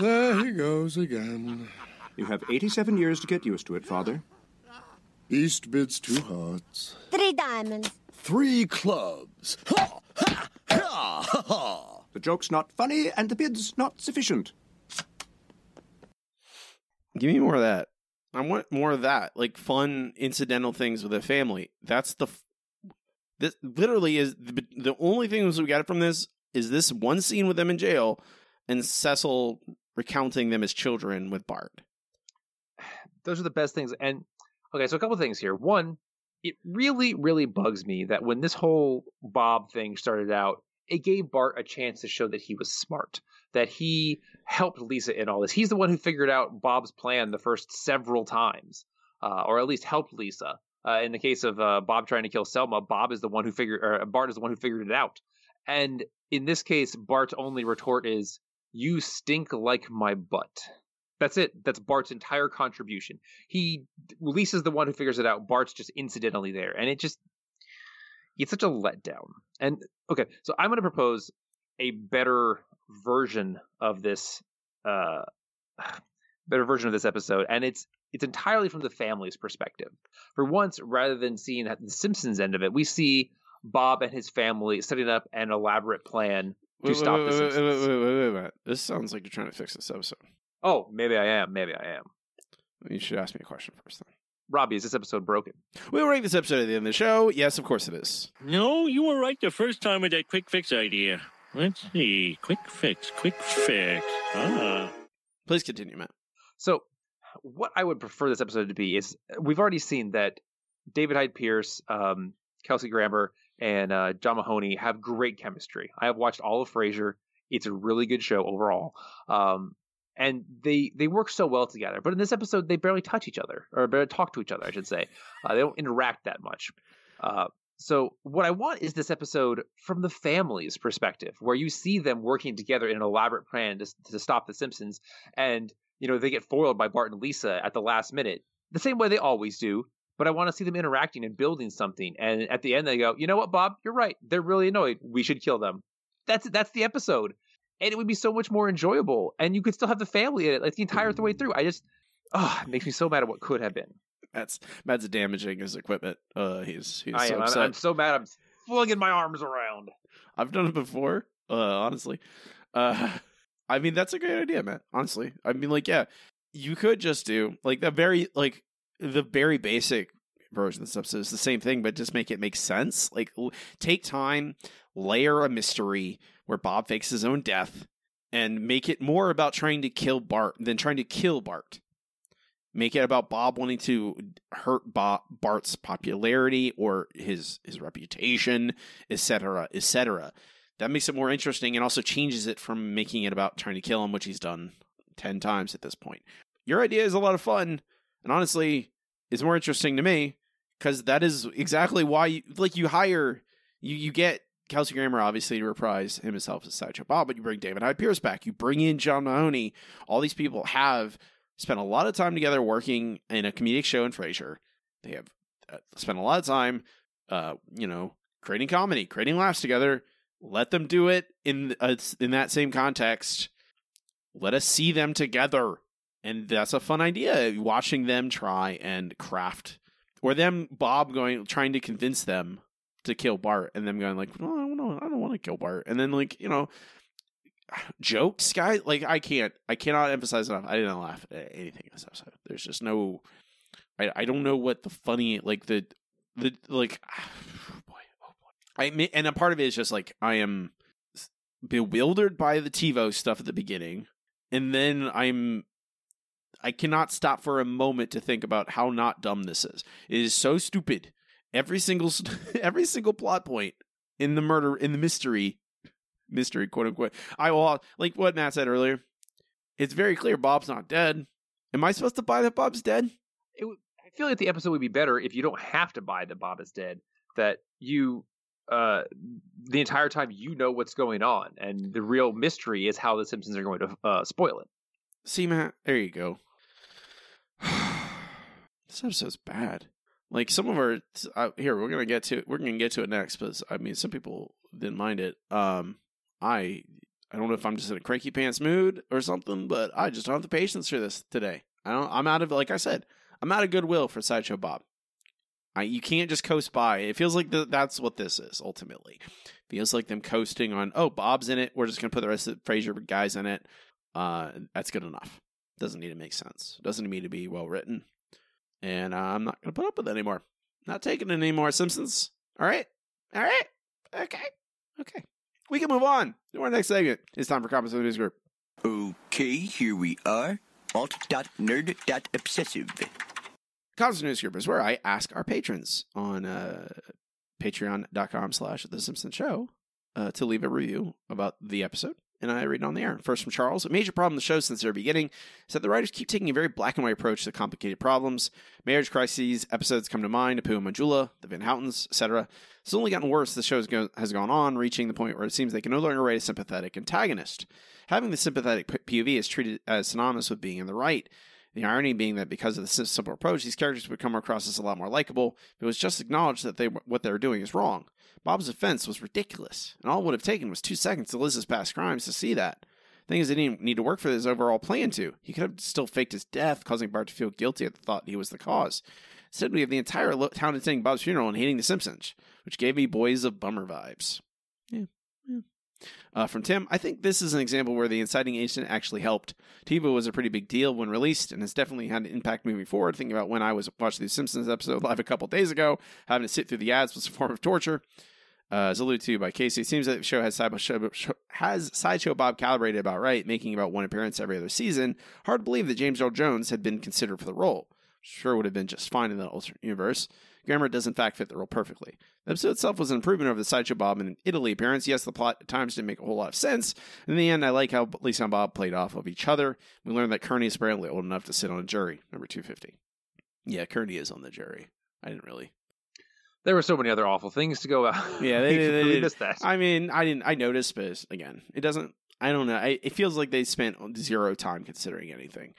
There he goes again. You have 87 years to get used to it, Father. East bids two hearts. Three diamonds. Three clubs. Ha! Ha! Ha! Ha! ha. The joke's not funny, and the bid's not sufficient. Give me more of that. I want more of that, like fun incidental things with a family. That's the. F- this literally is the, the only things we got from this is this one scene with them in jail, and Cecil recounting them as children with Bart. Those are the best things. And okay, so a couple things here. One, it really, really bugs me that when this whole Bob thing started out, it gave Bart a chance to show that he was smart, that he helped Lisa in all this. He's the one who figured out Bob's plan the first several times, uh, or at least helped Lisa. Uh, in the case of uh, Bob trying to kill Selma, Bob is the one who figured, or Bart is the one who figured it out. And in this case, Bart's only retort is, "You stink like my butt." That's it. That's Bart's entire contribution. He Lisa's the one who figures it out. Bart's just incidentally there, and it just it's such a letdown. And okay, so I'm going to propose a better version of this, uh, [sighs] better version of this episode, and it's it's entirely from the family's perspective. For once, rather than seeing at the Simpsons end of it, we see Bob and his family setting up an elaborate plan to Wait, stop wait, the wait, wait, Simpsons. wait, wait, wait, wait, wait. This sounds like you're trying to fix this episode. Oh, maybe I am. Maybe I am. You should ask me a question first. Then. Robbie, is this episode broken? We'll rank this episode at the end of the show. Yes, of course it is. No, you were right the first time with that quick fix idea. Let's see. Quick fix, quick fix. Ah. Please continue, Matt. So, what I would prefer this episode to be is we've already seen that David Hyde Pierce, um, Kelsey Grammer, and uh, John Mahoney have great chemistry. I have watched all of Frasier. It's a really good show overall. Um, and they they work so well together. But in this episode, they barely touch each other, or barely talk to each other, I should say. Uh, they don't interact that much. Uh, so what I want is this episode from the family's perspective, where you see them working together in an elaborate plan to, to stop the Simpsons, and you know they get foiled by Bart and Lisa at the last minute, the same way they always do. But I want to see them interacting and building something, and at the end they go, you know what, Bob, you're right. They're really annoyed. We should kill them. That's that's the episode, and it would be so much more enjoyable, and you could still have the family in it like the entire way through. I just, oh, it makes me so mad at what could have been. Matt's Matt's damaging his equipment. Uh, he's he's I so am. I'm, upset. I'm so mad. I'm flinging my arms around. I've done it before. Uh, honestly, uh, [laughs] I mean that's a great idea, man. Honestly, I mean, like, yeah, you could just do like the very like the very basic version of this episode is the same thing, but just make it make sense. Like, l- take time, layer a mystery where Bob fakes his own death, and make it more about trying to kill Bart than trying to kill Bart. Make it about Bob wanting to hurt Bob, Bart's popularity or his his reputation, etc., etc. That makes it more interesting and also changes it from making it about trying to kill him, which he's done ten times at this point. Your idea is a lot of fun, and honestly, is more interesting to me because that is exactly why you like you hire you you get Kelsey Grammer obviously to reprise him himself as Sideshow Bob, but you bring David Hyde Pierce back, you bring in John Mahoney. All these people have spent a lot of time together working in a comedic show in Frasier. They have uh, spent a lot of time, uh, you know, creating comedy, creating laughs together. Let them do it in uh, in that same context. Let us see them together, and that's a fun idea. Watching them try and craft, or them Bob going trying to convince them to kill Bart, and them going like, "No, I don't, don't want to kill Bart," and then like you know, [sighs] jokes, guys. Like I can't, I cannot emphasize enough. I didn't laugh at anything in this episode. There's just no, I, I don't know what the funny, like the, the like. [sighs] I and a part of it is just like I am bewildered by the TiVo stuff at the beginning, and then I'm. I cannot stop for a moment to think about how not dumb this is. It is so stupid. Every single [laughs] every single plot point in the murder in the mystery mystery quote unquote. I will like what Matt said earlier. It's very clear Bob's not dead. Am I supposed to buy that Bob's dead? It I feel like the episode would be better if you don't have to buy that Bob is dead. That you, uh, the entire time you know what's going on, and the real mystery is how the Simpsons are going to uh, spoil it. See, Matt, there you go. [sighs] this episode's bad. Like some of our uh, here, we're gonna get to we're gonna get to it next, but I mean, some people didn't mind it. Um, I I don't know if I'm just in a cranky pants mood or something, but I just don't have the patience for this today. I don't. I'm out of like I said, I'm out of goodwill for Sideshow Bob. I you can't just coast by. It feels like the, that's what this is ultimately. feels like them coasting on. Oh, Bob's in it. We're just gonna put the rest of the Frasier guys in it. Uh, that's good enough. Doesn't need to make sense. Doesn't need to be well written. And uh, I'm not to put up with it anymore. Not taking it anymore, Simpsons. All right? All right? Okay. Okay. We can move on to our next segment. It's time for Comments of the News Group. Okay, here we are. Alt.nerd.obsessive. Comments of News Group is where I ask our patrons on uh, patreon.com slash The Simpsons Show uh, to leave a review about the episode and I read it on the air. First from Charles. A major problem the show since their beginning is that the writers keep taking a very black and white approach to complicated problems. Marriage crises episodes come to mind, Apu and Manjula, the Van Houtens, etc. It's only gotten worse the show has gone on, reaching the point where it seems they can no longer write a sympathetic antagonist. Having the sympathetic POV is treated as synonymous with being in the right. The irony being that because of the simple approach, these characters would come across as a lot more likable. if It was just acknowledged that they what they were doing is wrong. Bob's offense was ridiculous, and all it would have taken was two seconds to his past crimes to see that. Thing is, he didn't need to work for his overall plan to. He could have still faked his death, causing Bart to feel guilty at the thought he was the cause. Instead, we have the entire town attending Bob's funeral and hating The Simpsons, which gave me Boys of Bummer vibes. Yeah, yeah. Uh, from Tim, I think this is an example where the inciting agent actually helped. TiVo was a pretty big deal when released and has definitely had an impact moving forward. Thinking about when I was watching the Simpsons episode live a couple days ago, having to sit through the ads was a form of torture. Uh, as alluded to by Casey, it seems that the show has sideshow, has sideshow Bob calibrated about right, making about one appearance every other season. Hard to believe that James Earl Jones had been considered for the role. Sure would have been just fine in the alternate universe. Grammer does in fact fit the role perfectly. The episode itself was an improvement over the Sideshow Bob and Italy appearance. Yes, the plot at times didn't make a whole lot of sense. In the end, I like how Lisa and Bob played off of each other. We learned that Kearney is apparently old enough to sit on a jury, number 250. Yeah, Kearney is on the jury. I didn't really there were so many other awful things to go out. Yeah, they, [laughs] they, really they missed that. I mean, I didn't. I noticed, but again, it doesn't. I don't know. I, it feels like they spent zero time considering anything.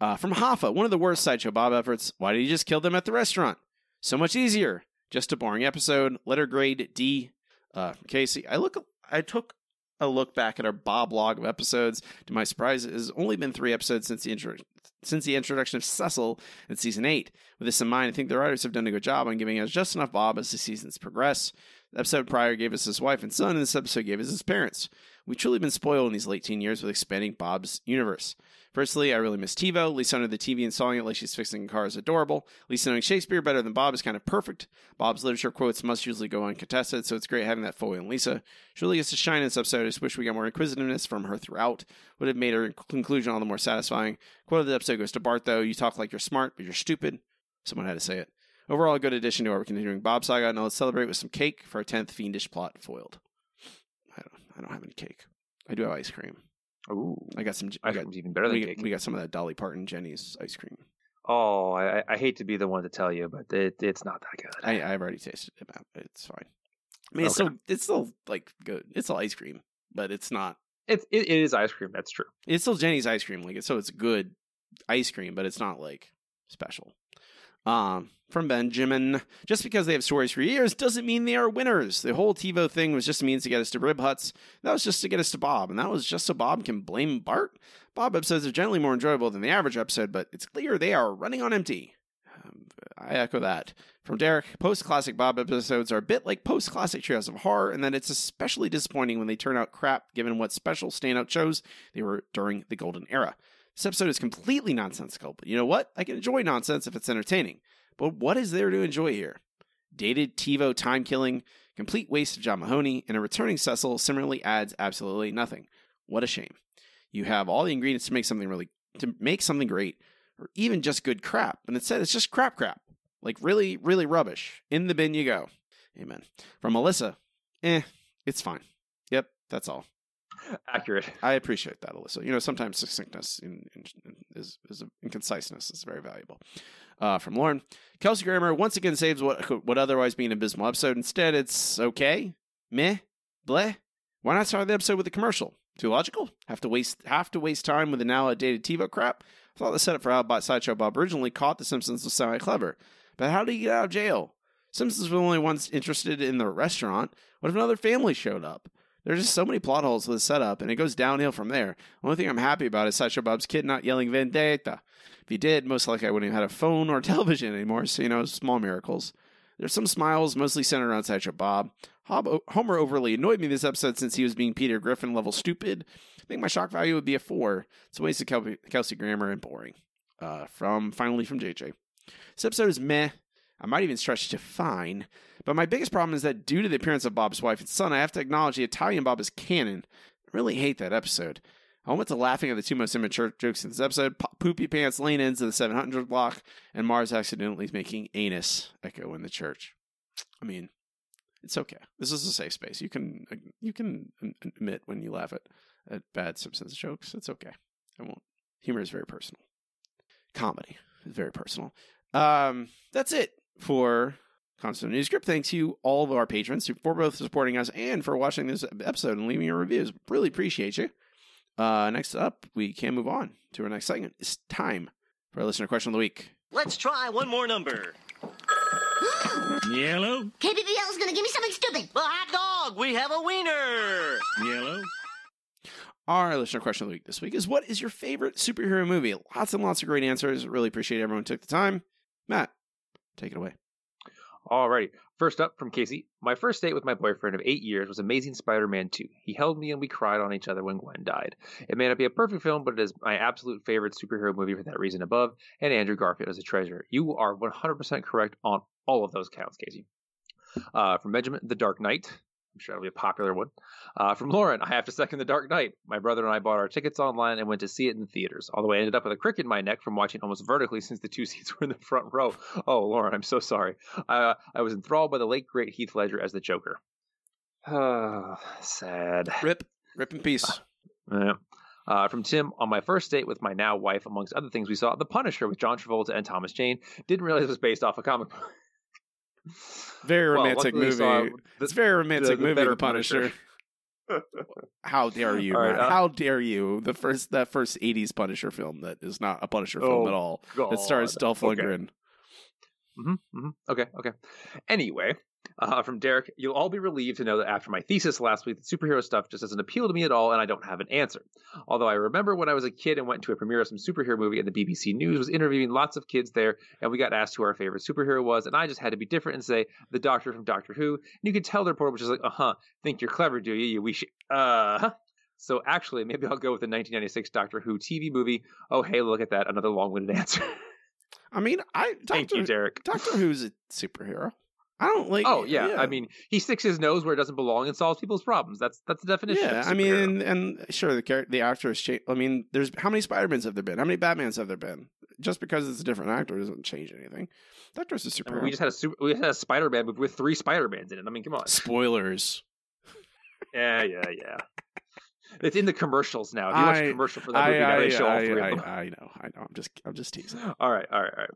Uh, from Hoffa, one of the worst sideshow Bob efforts. Why did you just kill them at the restaurant? So much easier. Just a boring episode. Letter grade D. Uh, Casey, I look. I took a look back at our Bob log of episodes. To my surprise, it has only been three episodes since the intro, since the introduction of Cecil in season eight. With this in mind, I think the writers have done a good job on giving us just enough Bob as the seasons progress. The episode prior gave us his wife and son, and this episode gave us his parents. We've truly been spoiled in these late teen years with expanding Bob's universe. Firstly, I really miss TiVo. Lisa under the TV and sawing it like she's fixing a car is adorable. Lisa knowing Shakespeare better than Bob is kind of perfect. Bob's literature quotes must usually go uncontested, so it's great having that Foley and Lisa. She really gets to shine in this episode. I just wish we got more inquisitiveness from her throughout. Would have made her conclusion all the more satisfying. Quote of the episode goes to Bart, though. You talk like you're smart, but you're stupid. Someone had to say it. Overall, a good addition to our continuing Bob saga. Now let's celebrate with some cake for our 10th fiendish plot foiled. I don't, I don't have any cake. I do have ice cream. Ooh, I got some. Ice got, even better than we. We got some of that Dolly Parton Jeni's ice cream. Oh, I, I hate to be the one to tell you, but it, it's not that good. I, I've already tasted it. It's fine. I mean, it's still it's still like good. It's still ice cream, but it's not. It, it, it is ice cream. That's true. It's still Jeni's ice cream. Like so, it's good ice cream, but it's not like special. Um, from Benjamin, just because they have stories for years doesn't mean they are winners. The whole TiVo thing was just a means to get us to Rib Huts. That was just to get us to Bob, and that was just so Bob can blame Bart. Bob episodes are generally more enjoyable than the average episode, but it's clear they are running on empty. Um, I echo that. From Derek, post classic Bob episodes are a bit like post classic Treehouse of Horror, and that it's especially disappointing when they turn out crap given what special standout shows they were during the Golden Era. This episode is completely nonsensical, but you know what? I can enjoy nonsense if it's entertaining. But what is there to enjoy here? Dated TiVo time killing, complete waste of John Mahoney, and a returning Cecil similarly adds absolutely nothing. What a shame. You have all the ingredients to make something really to make something great, or even just good crap, and instead it's just crap crap. Like really, really rubbish. In the bin you go. Amen. From Melissa, eh, it's fine. Yep, that's all. Accurate. [laughs] I appreciate that, Alyssa. You know, sometimes succinctness in, in, is, is and conciseness is very valuable. Uh, from Lauren, Kelsey Grammer once again saves what would otherwise be an abysmal episode. Instead, it's okay, meh, bleh. Why not start the episode with a commercial? Too logical? Have to waste have to waste time with the now outdated TiVo crap? I thought the setup for how Bot Sideshow Bob originally caught The Simpsons was semi clever, but how did he get out of jail? Simpsons were the only ones interested in the restaurant. What if another family showed up? There's just so many plot holes with the setup, and it goes downhill from there. Only thing I'm happy about is Sideshow Bob's kid not yelling Vendetta. If he did, most likely I wouldn't have had a phone or [laughs] television anymore, so you know, small miracles. There's some smiles, mostly centered around Sideshow Bob. Hob- Homer overly annoyed me this episode since he was being Peter Griffin level stupid. I think my shock value would be a four. It's a waste of Kel- Kelsey Grammer and boring. Uh, from finally from JJ. This episode is meh. I might even stretch to fine. But my biggest problem is that due to the appearance of Bob's wife and son, I have to acknowledge the Italian Bob is canon. I really hate that episode. I went to laughing at the two most immature jokes in this episode Po- Poopy Pants Lane ends of the 700 block, and Mars accidentally making anus echo in the church. I mean, it's okay. This is a safe space. You can you can admit when you laugh at, at bad Simpsons jokes. It's okay. I won't. Humor is very personal. Comedy is very personal. Um, that's it for Constant News Script. Thanks to all of our patrons for both supporting us and for watching this episode and leaving your reviews. Really appreciate you. Uh, next up, we can move on to our next segment. It's time for our listener question of the week. Let's try one more number. [gasps] Yellow. KBBL is gonna give me something stupid. Well, hot dog. We have a wiener. Yellow. Our listener question of the week this week is What is your favorite superhero movie? Lots and lots of great answers. Really appreciate everyone took the time. Matt, take it away. Alrighty. First up from Casey. My first date with my boyfriend of eight years was Amazing Spider Man 2. He held me and we cried on each other when Gwen died. It may not be a perfect film, but it is my absolute favorite superhero movie for that reason above, and Andrew Garfield is a treasure. You are 100% correct on all of those counts, Casey. Uh, from Benjamin, The Dark Knight. I'm sure that'll be a popular one. Uh, from Lauren, I have to second The Dark Knight. My brother and I bought our tickets online and went to see it in the theaters. Although I ended up with a crick in my neck from watching almost vertically [laughs] since the two seats were in the front row. Oh, Lauren, I'm so sorry. Uh, I was enthralled by the late great Heath Ledger as the Joker. [sighs] sad. Rip, rip in peace. Yeah. Uh, from Tim, on my first date with my now wife, amongst other things, we saw The Punisher with John Travolta and Thomas Jane. Didn't realize it was based off a comic book. Very romantic saw movie. it's very romantic the- the movie, The Punisher. [laughs] How dare you? Right, uh, How dare you? The first that first '80s Punisher film that is not a Punisher film Oh, at all. That stars God. Dolph Okay. Lundgren. hmm hmm Okay, okay. Anyway, uh, from Derek, you'll all be relieved to know that after my thesis last week, the superhero stuff just doesn't appeal to me at all, and I don't have an answer. Although I remember when I was a kid and went to a premiere of some superhero movie, and the BBC News was interviewing lots of kids there, and we got asked who our favorite superhero was, and I just had to be different and say the Doctor from Doctor Who. And you could tell the reporter was just like, "Uh huh, think you're clever, do you? You should uh." huh." So actually, maybe I'll go with the 1996 Doctor Who TV movie. Oh, hey, look at that! Another long-winded [laughs] answer. I mean, I Thank Doctor, you, Derek. Doctor Who's a superhero. I don't like. Oh yeah. I mean, he sticks his nose where it doesn't belong and solves people's problems. That's that's the definition. yeah. I mean, and, and sure, the character, the actor has changed. I mean, there's how many Spider-Mans have there been? How many Batmans have there been? Just because it's a different actor doesn't change anything. Doctor's a I superhero. mean, we just had a super, we had a Spider-Man movie with three Spider-Mans in it. I mean, come on. Spoilers. Yeah, yeah, yeah. It's in the commercials now. If you watch a commercial for that movie, now I, they show all three I, of them. I know, I know. I'm just, I'm just teasing. [laughs] All right, all right, all right.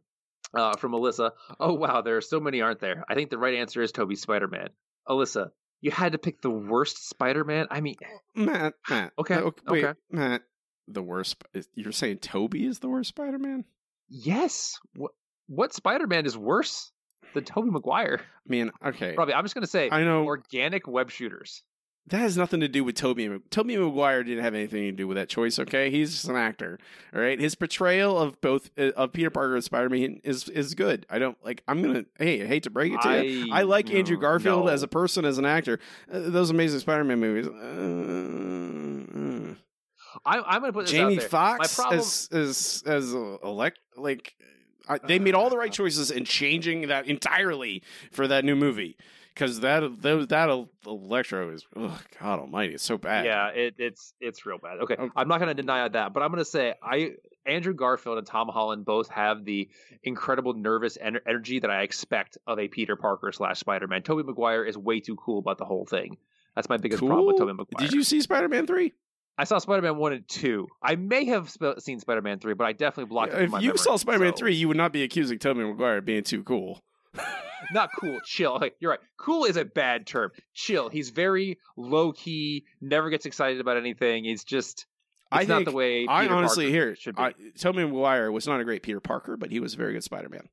Uh, from Alyssa. Oh wow, there are so many, aren't there? I think the right answer is Tobey Spider-Man. Alyssa, you had to pick the worst Spider-Man. I mean, Matt, Matt. [sighs] Okay, no, wait, okay. Matt. The worst. You're saying Tobey is the worst Spider-Man? yes. What what Spider-Man is worse than Tobey Maguire? I mean, okay. Robbie, I'm just gonna say, I know organic web shooters. That has nothing to do with Tobey. Tobey Maguire didn't have anything to do with that choice. Okay, he's just an actor. All right, his portrayal of both uh, of Peter Parker and Spider-Man is is good. I don't like. I'm gonna. Hey, I hate to break it to you. I- I like Andrew Garfield no. as a person, as an actor. Uh, those Amazing Spider-Man movies. Uh, uh. I, I'm gonna put Jamie. My problem, as as as elect like I, they made all the right choices in changing that entirely for that new movie because that that that Electro is oh God Almighty, it's so bad. yeah, it, it's it's real bad. Okay, um, I'm not gonna deny that, but I'm gonna say I Andrew Garfield and Tom Holland both have the incredible nervous ener- energy that I expect of a Peter Parker slash Spider Man. Tobey Maguire is way too cool about the whole thing. That's my biggest problem with Cool. Tobey Maguire. Did you see Spider Man three? I saw Spider Man one and two. I may have sp- seen Spider Man three, but I definitely blocked it from If my you memory, saw Spider Man so- three, you would not be accusing Tobey Maguire of being too cool. [laughs] not cool, chill. Like, [laughs] you're right. Cool is a bad term. Chill. He's very low key, never gets excited about anything. He's just it's I not think the way I honestly Parker here should be. I, Tobey Maguire was not a great Peter Parker, but he was a very good Spider Man.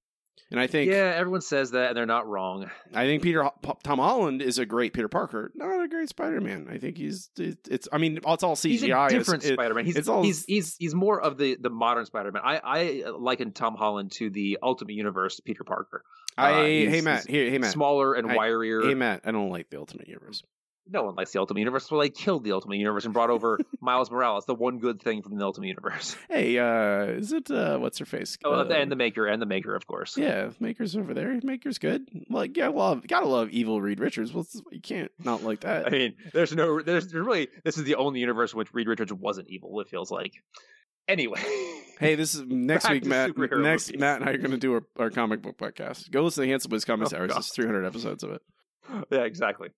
And I think yeah, everyone says that, and they're not wrong. I think Peter Tom Holland is a great Peter Parker, not a great Spider Man. I think he's it's. I mean, it's all CGI. He's a different Spider-Man. He's, it's all he's he's he's more of the the modern Spider-Man. I I liken Tom Holland to the Ultimate Universe Peter Parker. I Uh, hey Matt, he's here, hey Matt, smaller and I- wirier. Hey Matt, I don't like the Ultimate Universe. No one likes the Ultimate Universe. Well, they killed the Ultimate Universe and brought over [laughs] Miles Morales, the one good thing from the Ultimate Universe. Hey, uh, is it uh, what's her face? Oh, Uh, and the Maker, and the Maker, of course. yeah, Maker's over there. Maker's good. Like, yeah, love, gotta love evil Reed Richards. Well, you can't not like [laughs] that. I mean, there's no, there's, there's really, this is the only universe in which Reed Richards wasn't evil. It feels like. Anyway, Hey, this is [laughs] next Back week, Matt. Next, movies. Matt and I are going to do our, our comic book podcast. Go listen to Handsome Wiz Commentaries. God. There's 300 episodes of it. yeah, exactly.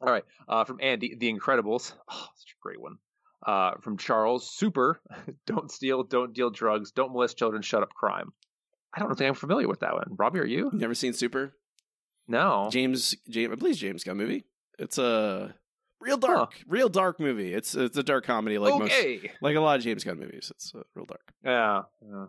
All right, uh, from Andy, The Incredibles. Oh, such a great one. Uh, from Charles, Super. [laughs] don't steal, don't deal drugs, don't molest children, shut up crime. I don't think I'm familiar with that one. Robbie, are you? Never seen Super? No. James, James, I believe James Gunn movie. It's a real dark, real dark movie. It's it's a dark comedy, like Okay. most, like a lot of James Gunn movies. It's uh, real dark. Yeah. yeah,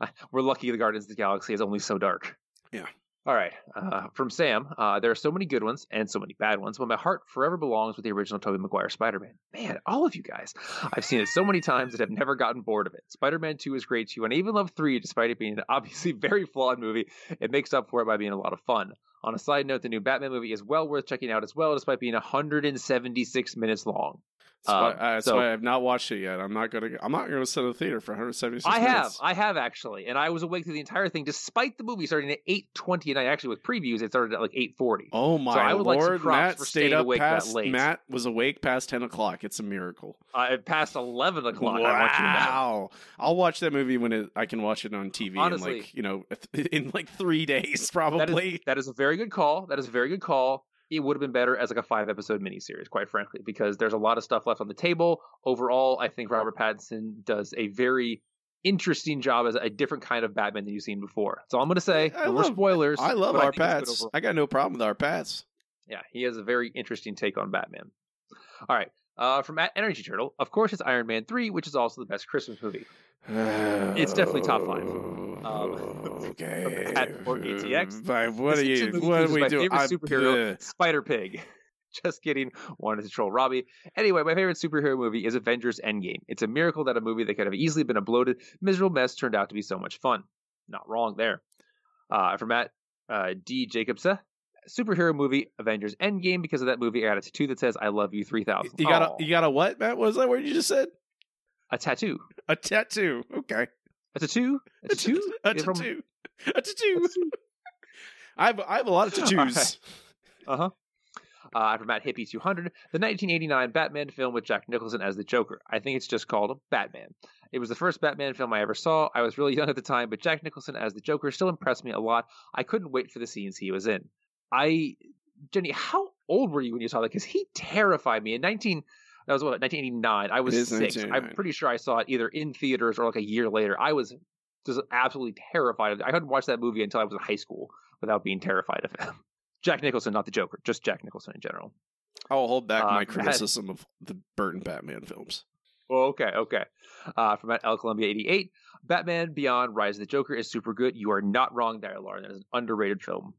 yeah. [laughs] We're lucky the Guardians of the Galaxy is only so dark. Yeah. All right. Uh, from Sam, uh, there are so many good ones and so many bad ones, but my heart forever belongs with the original Tobey Maguire Spider-Man. Man, all of you guys. I've seen it so many times that I've never gotten bored of it. Spider-Man 2 is great too, and I even love 3 despite it being an [laughs] obviously very flawed movie. It makes up for it by being a lot of fun. On a side note, the new Batman movie is well worth checking out as well, despite being 176 minutes long. That's, why, Uh, uh, that's so- why I've not watched it yet. I'm not gonna. I'm not gonna sit in the theater for 176. I have. I have actually, and I was awake through the entire thing, despite the movie starting at eight twenty, and I actually with previews it started at like eight forty. Oh my So I would lord! props Matt for stayed up awake past. that late. Matt was awake past 10 o'clock. It's a miracle. Uh, past eleven o'clock. I want you to. Wow! I'll watch that movie when it, I can watch it on TV. Honestly. in like you know, [laughs] in like three days probably. is, that is a very good call. That is a very good call. It would have been better as like a five episode miniseries, quite frankly, because there's a lot of stuff left on the table. Overall, I think Robert Pattinson does a very interesting job as a different kind of Batman than you've seen before. That's all I'm going to say. I No love- spoilers. I love our good Pats. I got no problem with our Pats. Yeah, he has a very interesting take on Batman. All right. Uh, from at Energy Turtle, of course, it's Iron Man 3, which is also the best Christmas movie. [sighs] It's definitely top five. Um, [sighs] okay. At or ATX. What This are you? What are we my doing? favorite I- superhero, ugh. Spider Pig. [laughs] Just kidding. Wanted to troll Robbie. Anyway, my favorite superhero movie is Avengers Endgame. It's a miracle that a movie that could have easily been a bloated, miserable mess turned out to be so much fun. Not wrong there. Uh, from Matt uh, D. Jacobsa, superhero movie Avengers Endgame. Because of that movie, I got a tattoo that says "I love you 3000." You got Aw. a you got a what, Matt? What was that word you just said? a tattoo. A tattoo. Okay. A tattoo. A [laughs] tattoo. A It's from- tattoo. A tattoo. [laughs] I have I have a lot of [laughs] tattoos. Uh huh. Uh, from Matt Hippie 200, the 1989 Batman film with Jack Nicholson as the Joker. I think it's just called Batman. It was the first Batman film I ever saw. I was really young at the time, but Jack Nicholson as the Joker still impressed me a lot. I couldn't wait for the scenes he was in. I, Jenny, how old were you when you saw that? Because he terrified me in 19. That was what 1989. I was six. I'm pretty sure I saw it either in theaters or like a year later. I was just absolutely terrified of. I couldn't watch that movie until I was in high school without being terrified of him. [laughs] Jack Nicholson, not the Joker, just Jack Nicholson in general. I'll hold back Uh, my [laughs] criticism of the Burton Batman films. Okay, okay. Uh, from at L Columbia 88, Batman Beyond Rise of the Joker is super good. You are not wrong there, Lauren. That is an underrated film.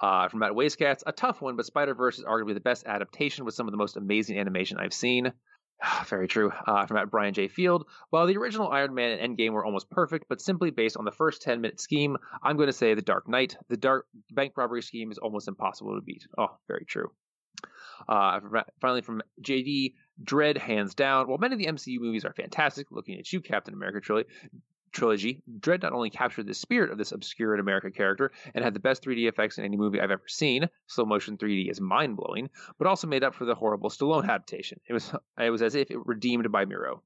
Uh, from Matt Wastecats, a tough one, but Spider Verse is arguably the best adaptation with some of the most amazing animation I've seen. [sighs] Very true. Uh, from at Brian J. Field, while the original Iron Man and Endgame were almost perfect, but simply based on the first 10 minute scheme, I'm going to say The Dark Knight. The dark bank robbery scheme is almost impossible to beat. Oh, very true. Uh, finally, from JD, Dredd, hands down. While many of the MCU movies are fantastic, looking at you, Captain America trilogy, trilogy, Dredd not only captured the spirit of this obscure in America character and had the best 3D effects in any movie I've ever seen. Slow motion 3D is mind blowing, but also made up for the horrible Stallone adaptation. It was it was as if it redeemed by Miro.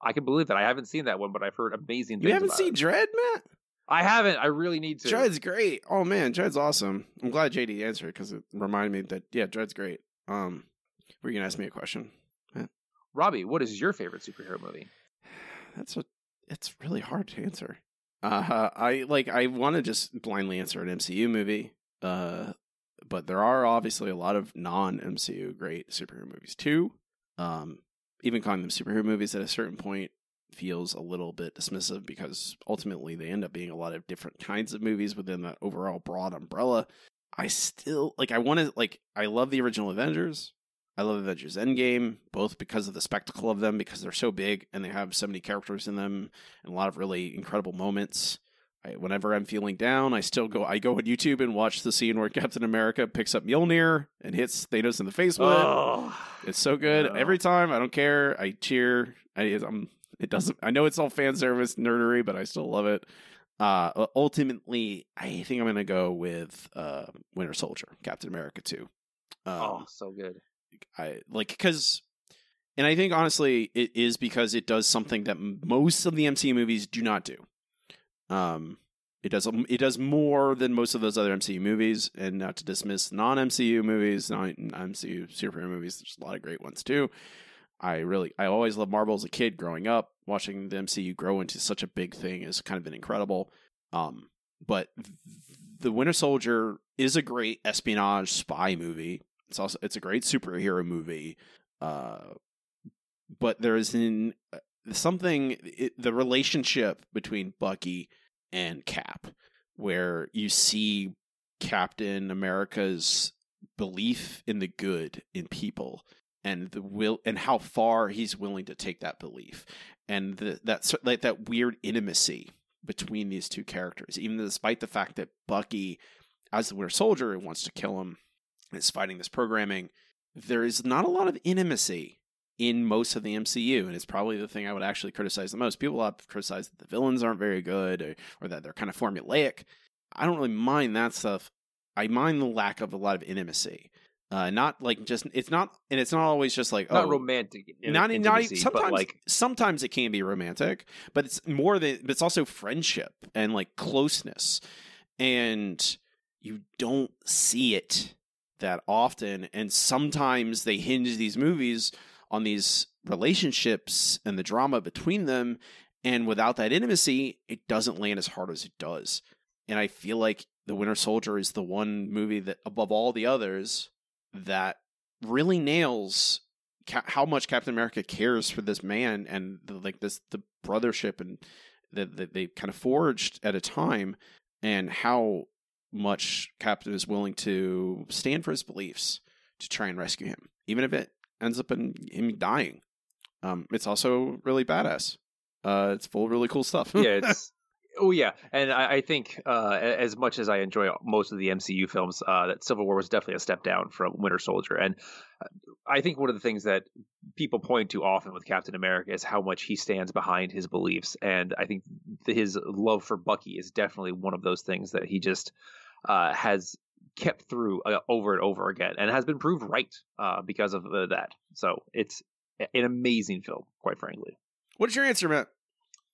I can believe that. I haven't seen that one, but I've heard amazing things. You haven't seen it. Dredd, Matt? I haven't. I really need to. Dredd's great. Oh man, Dredd's awesome. I'm glad JD answered because it reminded me that yeah, Dredd's great. Um, were you gonna ask me a question? Matt? Robbie, what is your favorite superhero movie? That's a. It's really hard to answer. Uh, I like. I want to just blindly answer an MCU movie. Uh, but there are obviously a lot of non MCU great superhero movies too. Um, even calling them superhero movies at a certain point feels a little bit dismissive because ultimately they end up being a lot of different kinds of movies within that overall broad umbrella. I still like I want to like I love the original Avengers. I love Avengers Endgame both because of the spectacle of them because they're so big and they have so many characters in them and a lot of really incredible moments. I, whenever I'm feeling down, I still go. I go on YouTube and watch the scene where [laughs] Captain America picks up Mjolnir and hits Thanos in the face with Oh. it. It's so good Oh. every time. I don't care. I cheer. I, I'm. It doesn't. I know it's all fan service nerdery, but I still love it. Uh, ultimately, I think I'm gonna go with uh, Winter Soldier, Captain America Two. Um, oh, so good. I like because, and I think honestly, it is because it does something that most of the MCU movies do not do. Um, it does it does more than most of those other MCU movies, and not to dismiss non MCU movies, non MCU superhero movies. There's a lot of great ones too. I really, I always loved Marvel as a kid growing up. Watching the MCU grow into such a big thing has kind of been incredible. Um, but the Winter Soldier is a great espionage spy movie. It's also it's a great superhero movie. Uh, but there is in uh, something it, the relationship between Bucky and Cap, where you see Captain America's belief in the good in people and the will and how far he's willing to take that belief and the, that like that weird intimacy between these two characters even despite the fact that Bucky as the Winter Soldier wants to kill him is fighting this programming there is not a lot of intimacy in most of the MCU, and it's probably the thing I would actually criticize the most. People have criticized that the villains aren't very good or, or that they're kind of formulaic. I don't really mind that stuff. I mind the lack of a lot of intimacy. Uh, not like just it's not, and it's not always just like Not oh, romantic. not not intimacy, sometimes like sometimes it can be romantic, but it's more than but it's also friendship and like closeness, and you don't see it that often. And sometimes they hinge these movies on these relationships and the drama between them, and without that intimacy, it doesn't land as hard as it does. And I feel like The Winter Soldier is the one movie that, above all the others, that really nails ca- how much Captain America cares for this man and the, like this the brothership and that that they kind of forged at a time, and how much Captain is willing to stand for his beliefs to try and rescue him, even if it ends up in him dying. Um, it's also really badass. Uh, it's full of really cool stuff. yeah, [laughs] it's oh yeah, and I, I think uh, as much as I enjoy most of the MCU films, uh, that Civil War was definitely a step down from Winter Soldier, and uh, I think one of the things that people point to often with Captain America is how much he stands behind his beliefs, and I think his love for Bucky is definitely one of those things that he just uh, has kept through uh, over and over again, and has been proved right uh, because of uh, that. So it's an amazing film, quite frankly. What's your answer, Matt?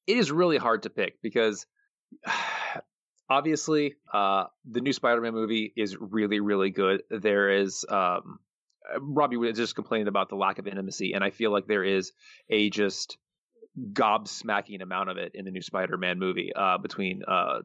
It is really hard to pick because [sighs] obviously uh, the new Spider-Man movie is really, really good. There is um, Robbie was just complaining about the lack of intimacy, and I feel like there is a just gobsmacking amount of it in the new Spider-Man movie uh, between uh,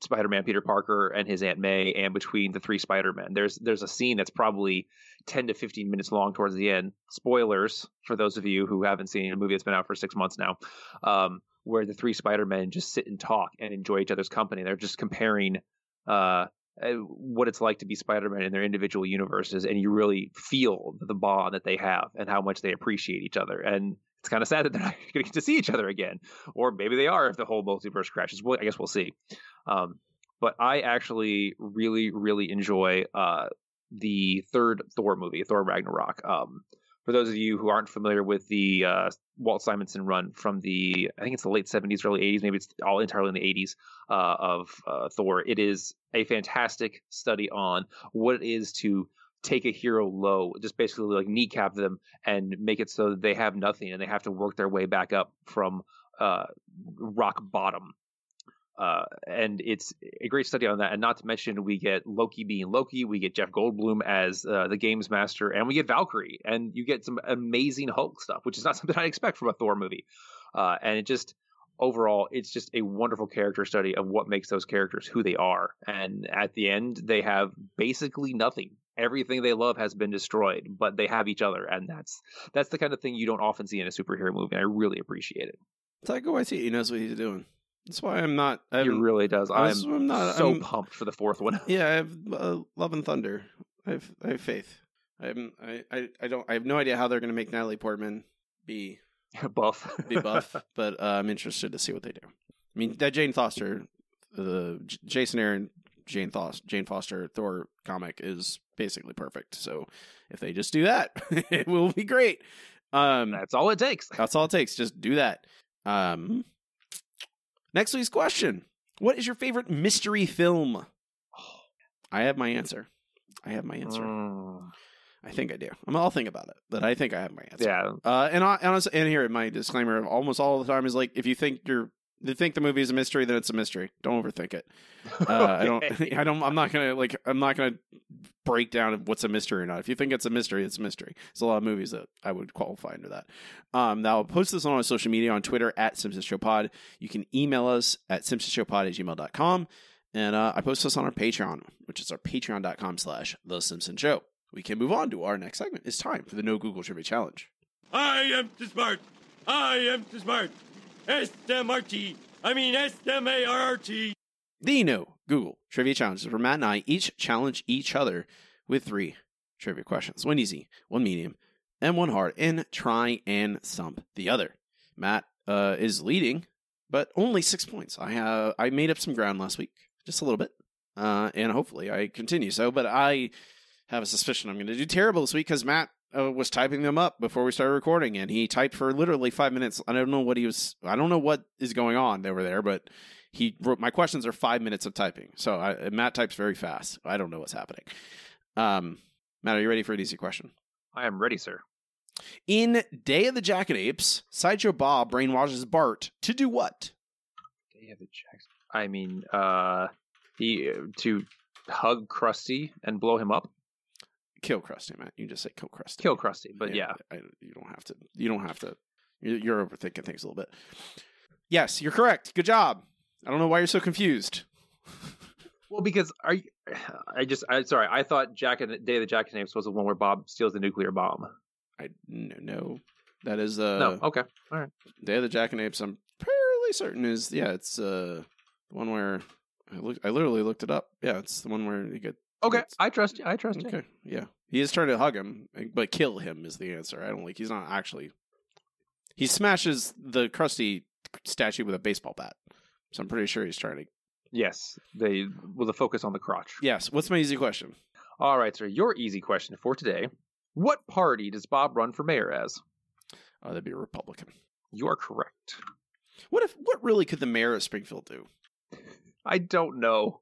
Spider-Man Peter Parker and his Aunt May, and between the three Spider-Men. There's there's a scene that's probably ten to fifteen minutes long towards the end. Spoilers for those of you who haven't seen a movie that's been out for six months now, um, where the three Spider-Men just sit and talk and enjoy each other's company. They're just comparing uh, uh, what it's like to be Spider-Man in their individual universes, and you really feel the bond that they have and how much they appreciate each other. And it's kind of sad that they're [laughs] not going to get to see each other again, or maybe they are if the whole multiverse crashes. Well, I guess we'll see. Um, but I actually really, really enjoy uh, the third Thor movie, Thor Ragnarok. Um, for those of you who aren't familiar with the uh, Walt Simonson run from the, I think it's the late 70s, early 80s, maybe it's all entirely in the 80s uh, of uh, Thor, it is a fantastic study on what it is to take a hero low, just basically like kneecap them and make it so they have nothing and they have to work their way back up from uh, rock bottom. Uh, and it's a great study on that. And not to mention, we get Loki being Loki, we get Jeff Goldblum as uh, the games master, and we get Valkyrie, and you get some amazing Hulk stuff, which is not [laughs] something I expect from a Thor movie. Uh, and it just overall, it's just a wonderful character study of what makes those characters who they are. And at the end, they have basically nothing. Everything they love has been destroyed, but they have each other, and that's that's the kind of thing you don't often see in a superhero movie. And I really appreciate it. Taika Waititi knows what he's doing. That's why I'm not. I He really does. I'm, I'm not so I'm- pumped for the fourth one. [laughs] Yeah, I have uh, Love and Thunder. I have I have faith. I'm I, I I don't I have no idea how they're going to make Natalie Portman be [laughs] buff. [laughs] be buff, but uh, I'm interested to see what they do. I mean, that Jane Foster, the J- Jason Aaron, Jane Foster, Jane Foster Thor comic is basically perfect. So if they just do that, [laughs] it will be great. Um, that's all it takes. [laughs] That's all it takes. Just do that. Um, next week's question: What is your favorite mystery film? I have my answer. I have my answer. I think I do. I'm. I'll think about it, but I think I have my answer. Yeah. Uh, and I, and, and here my disclaimer of almost all the time is like if you think you're you think the movie is a mystery, then it's a mystery. Don't overthink it. [laughs] Uh, I don't. [laughs] I don't. I'm not gonna like. I'm not gonna break down what's a mystery or not. If you think it's a mystery, it's a mystery. There's a lot of movies that I would qualify under that. Um, now I'll post this on our social media on Twitter at Simpsons Show Pod. You can email us at simpsonshowpod at gmail.com. And uh, I post this on our Patreon, which is our patreon.com slash The Simpson Show. We can move on to our next segment. It's time for the No Google Trivia Challenge. I am too smart. I am too smart. S-M-R-T. I mean S-M-A-R-R-T. The No Google Trivia Challenges, where Matt and I each challenge each other with three trivia questions. One easy, one medium, and one hard, and try and stump the other. Matt uh, is leading, but only six points. I have I made up some ground last week, just a little bit, uh, and hopefully I continue so. But I have a suspicion I'm going to do terrible this week because Matt uh, was typing them up before we started recording, and he typed for literally five minutes. I don't know what he was. I don't know what is going on over there, but he wrote my questions are five minutes of typing. So I, Matt types very fast. I don't know what's happening. Um, Matt, are you ready for an easy question? I am ready, sir. In Day of the Jackanapes, Sideshow Bob brainwashes Bart to do what? Day of the Jacks. I mean, uh, he to hug Krusty and blow him up. Kill Krusty, Matt. You just say kill Krusty. Kill Krusty, but yeah, I, you don't have to. You don't have to. You're, you're overthinking things a little bit. Yes, you're correct. Good job. I don't know why you're so confused. [laughs] Well, because are you, [sighs] I just I sorry I thought Jack and Day of the Jackanapes was the one where Bob steals the nuclear bomb. I no, no. that is uh no, okay, all right. Day of the Jackanapes. I'm fairly certain is yeah. It's uh the one where I look. I literally looked it up. Yeah, it's the one where you get. Okay, I trust you. I trust you. Okay, yeah. He is trying to hug him, but kill him is the answer. I don't like. He's not actually. He smashes the Krusty statue with a baseball bat. So I'm pretty sure he's trying to. Yes, they with a focus on the crotch. Yes. What's my easy question? All right, sir. Your easy question for today: What party does Bob run for mayor as? Uh, that'd be a Republican. You are correct. What if? What really could the mayor of Springfield do? I don't know,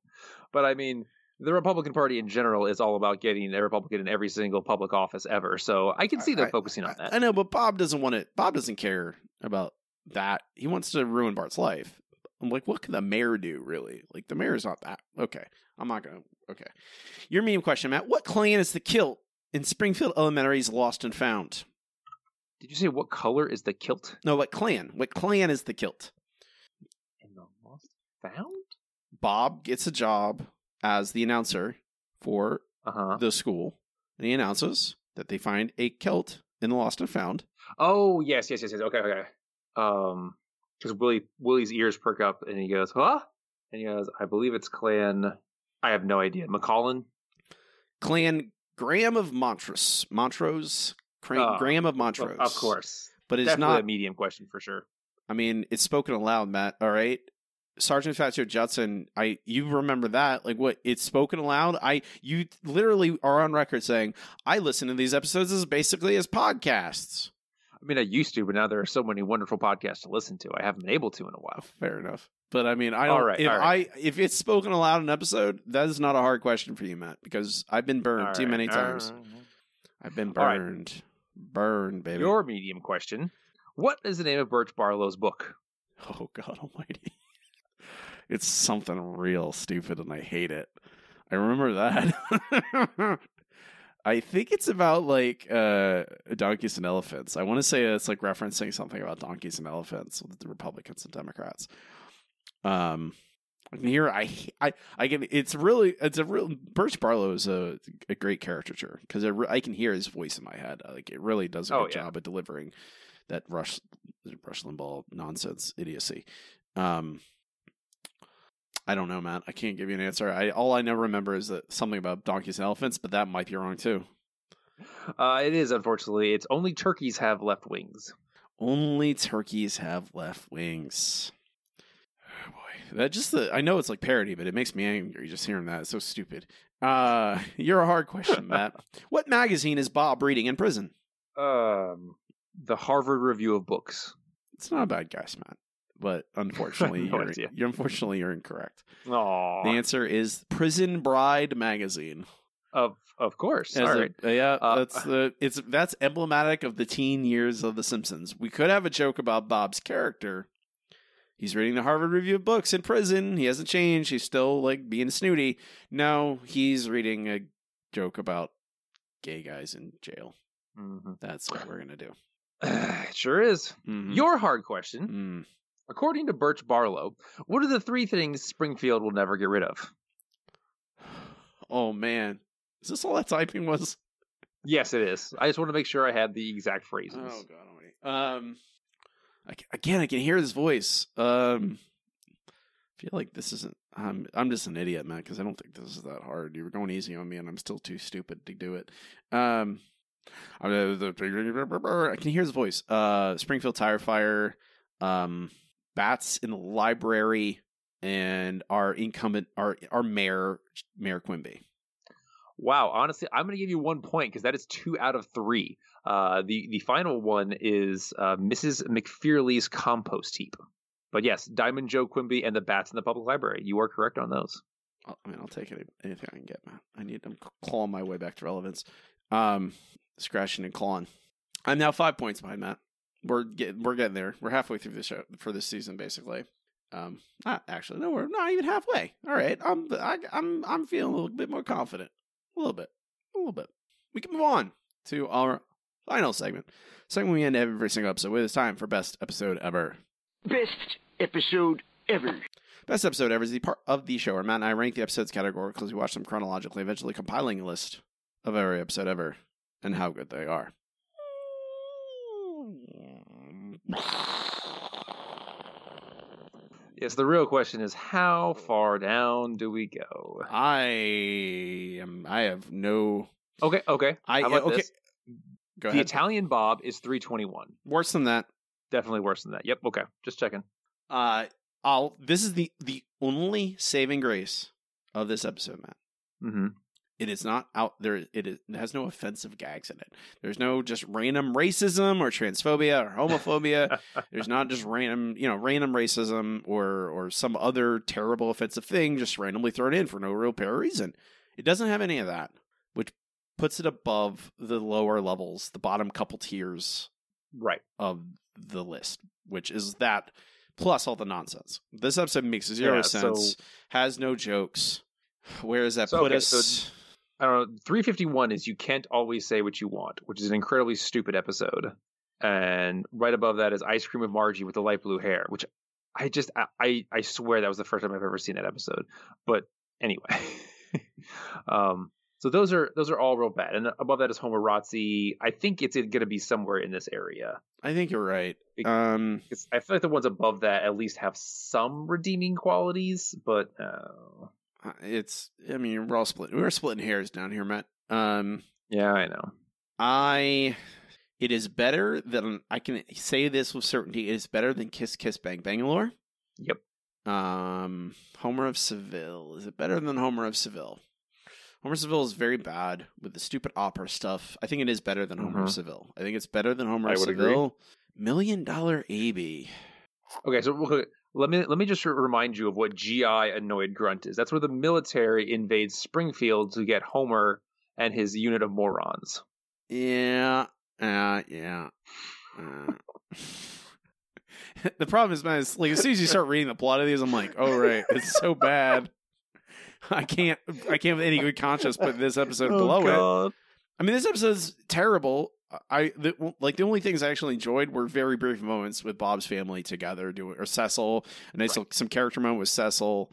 but I mean, the Republican Party in general is all about getting a Republican in every single public office ever. So I can see them I- focusing on that. I know, but Bob doesn't want it. Bob doesn't care about that. He wants to ruin Bart's life. I'm like, what can the mayor do, really? Like, the mayor's not that. Okay. I'm not going to. Okay. Your meme question, Matt. What clan is the kilt in Springfield Elementary's Lost and Found? Did you say what color is the kilt? No, what clan? What clan is the kilt? In the Lost and Found? Bob gets a job as the announcer for Uh-huh. the school, and he announces that they find a kilt in the Lost and Found. Oh yes, yes, yes, yes. Okay, okay. Um, because Willie Willie's ears perk up and he goes, "Huh?" And he goes, "I believe it's Clan." I have no idea. McCollin. Clan Graham of Montrose. Montrose? Oh, Graham of Of- Montrose. Of course, But it's Definitely not a medium question for sure. I mean, it's spoken aloud, Matt. All right, Sergeant Fat Joe Judson. I you remember that? Like what? It's spoken aloud. I you literally are on record saying I listen to these episodes as basically as podcasts. I mean, I used to, but now there are so many wonderful podcasts to listen to. I haven't been able to in a while. Oh, fair enough. But I mean, I don't. right, if all right. I if it's spoken aloud in an episode, that is not a hard question for you, Matt, because I've been burned All too right, many times. right. I've been All burned, burned, baby. Your medium question: What is the name of Birch Barlow's book? Oh God Almighty! It's something real stupid, and I hate it. I remember that. [laughs] I think it's about like uh, donkeys and elephants. I want to say it's like referencing something about donkeys and elephants with the Republicans and Democrats. Um, I can I I I can. It's really it's a real Birch Barlow is a a great caricature because I can hear his voice in my head. Like it really does a Oh, good yeah. job at delivering that Rush Rush Limbaugh nonsense idiocy. Um, I don't know, Matt. I can't give you an answer. I all I know remember is that something about donkeys and elephants, but that might be wrong too. Uh, it is unfortunately. It's only turkeys have left wings. Only turkeys have left wings. Oh boy, that just the I know it's like parody, but it makes me angry just hearing that. It's so stupid. Uh, [laughs] you're a hard question, [laughs] Matt. what magazine is Bob reading in prison? Um, the Harvard Review of Books. It's not a bad guess, Matt, but [laughs] unfortunately, No you're, you're unfortunately you're incorrect. Aww. The answer is Prison Bride magazine. Of of course. As All a- right. yeah, Uh, that's the it's that's emblematic of the teen years of The Simpsons. We could have a joke about Bob's character. He's reading the Harvard Review of Books in prison. He hasn't changed. He's still like being snooty. No, he's reading a joke about gay guys in jail. Mhm. That's what we're gonna do. [sighs] it sure is. Mhm. Your hard question. Mm. According to Birch Barlow, what are the three things Springfield will never get rid of? Oh man, is this all that typing was? Yes, it is. I just want to make sure I had the exact phrases. Oh god almighty. Um, I again, I can hear his voice. Um, I feel like this isn't. I'm I'm just an idiot, man, because I don't think this is that hard. You were going easy on me, and I'm still too stupid to do it. Um, I I can hear his voice. Uh, Springfield Tire Fire, um, bats in the library, and our incumbent, our our mayor, Mayor Quimby. Wow, honestly, I'm going to give you one point because that is two out of three. Uh, the the final one is uh, Mrs. McFearley's compost heap. But yes, Diamond Joe Quimby and the bats in the public library. You are correct on those. I mean, I'll take any, anything I can get, man. I need them clawing my way back to relevance. Um, scratching and clawing. I'm now five points behind Matt. We're getting we're getting there. We're halfway through the show for this season, basically. Um, not actually, no, we're not even halfway. All right, I'm I, I'm I'm feeling a little bit more confident, a little bit, a little bit. We can move on to our final segment. Segment we end every single episode with. It's time for best episode ever. Best episode ever. Best episode ever is the part of the show where Matt and I rank the episodes categorically as we watch them chronologically, eventually compiling a list of every episode ever and how good they are. [sighs] Yes, the real question is how far down do we go? I am. I have no. Okay, okay. I okay. this? Go the ahead. Italian Bob is 321. Worse than that. Definitely worse than that. Yep. Okay. Just checking. Uh, I'll. This is the the only saving grace of this episode, Matt. Mm-hmm. It is not out there. It, is, it has no offensive gags in it. There's no just random racism or transphobia or homophobia. [laughs] There's not just random, you know, random racism or or some other terrible offensive thing just randomly thrown in for no real pair reason. It doesn't have any of that, which puts it above the lower levels, the bottom couple tiers Right. of the list, which is that plus all the nonsense. This episode makes zero Yeah, so- sense, has no jokes. Where does that So, put okay, us? so- I don't know. 351 is you can't always say what you want, which is an incredibly stupid episode. And right above that is Ice Cream with Margie with the light blue hair, which I just I I, swear that was the first time I've ever seen that episode. But anyway, [laughs] um, so those are those are all real bad. And above that is Homerazzi. I think it's going to be somewhere in this area. I think you're right. Um, I feel like the ones above that at least have some redeeming qualities, but Uh, it's i mean we're all splitting we're splitting hairs down here matt. Um yeah i know. I it is better than i can say this with certainty it is better than kiss kiss bang bangalore. Yep. Um homer of seville is it better than homer of seville? Homer of seville is very bad with the stupid opera stuff. I think it is better than homer of Mhm. seville. I think it's better than homer I of would agree. seville. Million dollar ab Okay, so quick, let me let me just remind you of what GI annoyed grunt is. That's where the military invades Springfield to get Homer and his unit of morons. Yeah, uh, yeah. Uh. [laughs] the problem is, man, is like as soon as you start reading the plot of these, I'm like, oh right, it's so bad. I can't, I can't with any good conscience put this episode Oh, below it. I mean, this episode's terrible. I the, like the only things I actually enjoyed were very brief moments with Bob's family together, doing or Cecil, a nice little, some character moment with Cecil.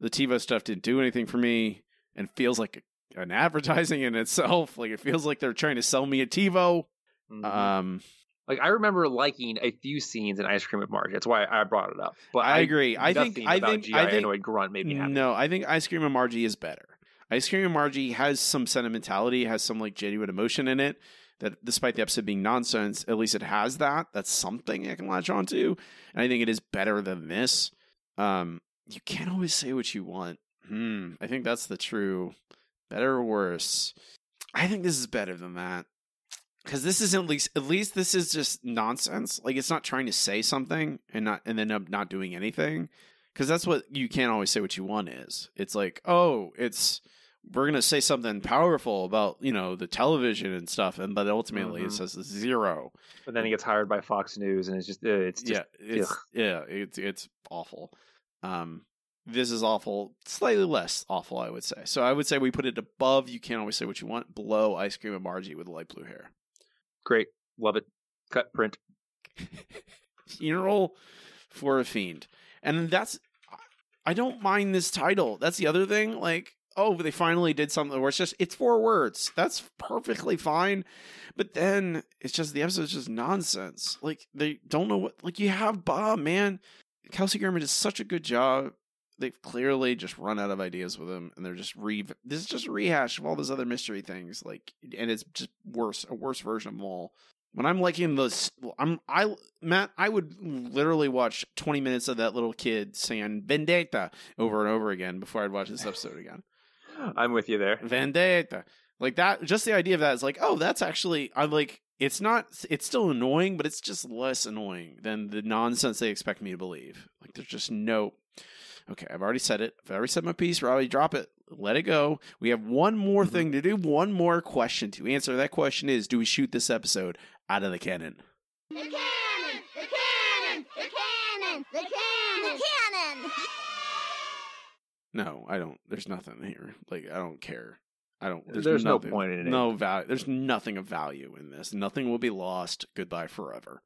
The TiVo stuff didn't do anything for me, and feels like an [laughs] advertising in itself. Like it feels like they're trying to sell me a TiVo. Mm-hmm. Um, Like I remember liking a few scenes in Ice Cream with Margie. That's why I brought it up. But I agree. I think I think GI I think Annoyed Grunt made me happy. No, I think Ice Cream and Margie is better. Ice Cream and Margie has some sentimentality, has some like genuine emotion in it. That despite the episode being nonsense, at least it has that. That's something I can latch onto, and I think it is better than this. Um, you can't always say what you want. Hmm. I think that's the true better or worse. I think this is better than that because this is at least at least this is just nonsense. Like it's not trying to say something and not and then up not doing anything. Because that's what you can't always say what you want is. It's like oh, it's we're gonna say something powerful about you know the television and stuff, and but ultimately it Mhm. says zero. But then he gets hired by Fox News, and it's just uh, it's just yeah, it's ugh. yeah, it's it's awful. Um, this is awful, slightly less awful, I would say. So I would say we put it above. You can't always say what you want. Below ice cream and Margie with light blue hair. great, love it. Cut print. [laughs] Funeral for a fiend, and that's I don't mind this title. That's the other thing. Like, oh, they finally did something where it's just it's four words. That's perfectly fine. But then it's just the episode's just nonsense. Like they don't know what like you have Bob, man. Kelsey Grammer does such a good job. They've clearly just run out of ideas with him, and they're just re. This is just a rehash of all those other mystery things, like, and it's just worse, a worse version of them all. When I'm liking those, I'm I Matt, I would literally watch 20 minutes of that little kid saying "Vendetta" over and over again before I'd watch this episode again. I'm with you there. Vendetta. Like that just the idea of that is like, oh, that's actually I'm like it's not it's still annoying, but it's just less annoying than the nonsense they expect me to believe. Like there's just no Okay, I've already said it. I've already said my piece. Robbie, drop it. Let it go. We have one more Mm-hmm. thing to do, one more question to answer. That question is Do we shoot this episode out of the cannon? The cannon! The cannon! The cannon! The cannon! The cannon! No, I don't. There's nothing here. Like I don't care. I don't. There's, There's no point in it. No value. There's nothing of value in this. Nothing will be lost. Goodbye forever.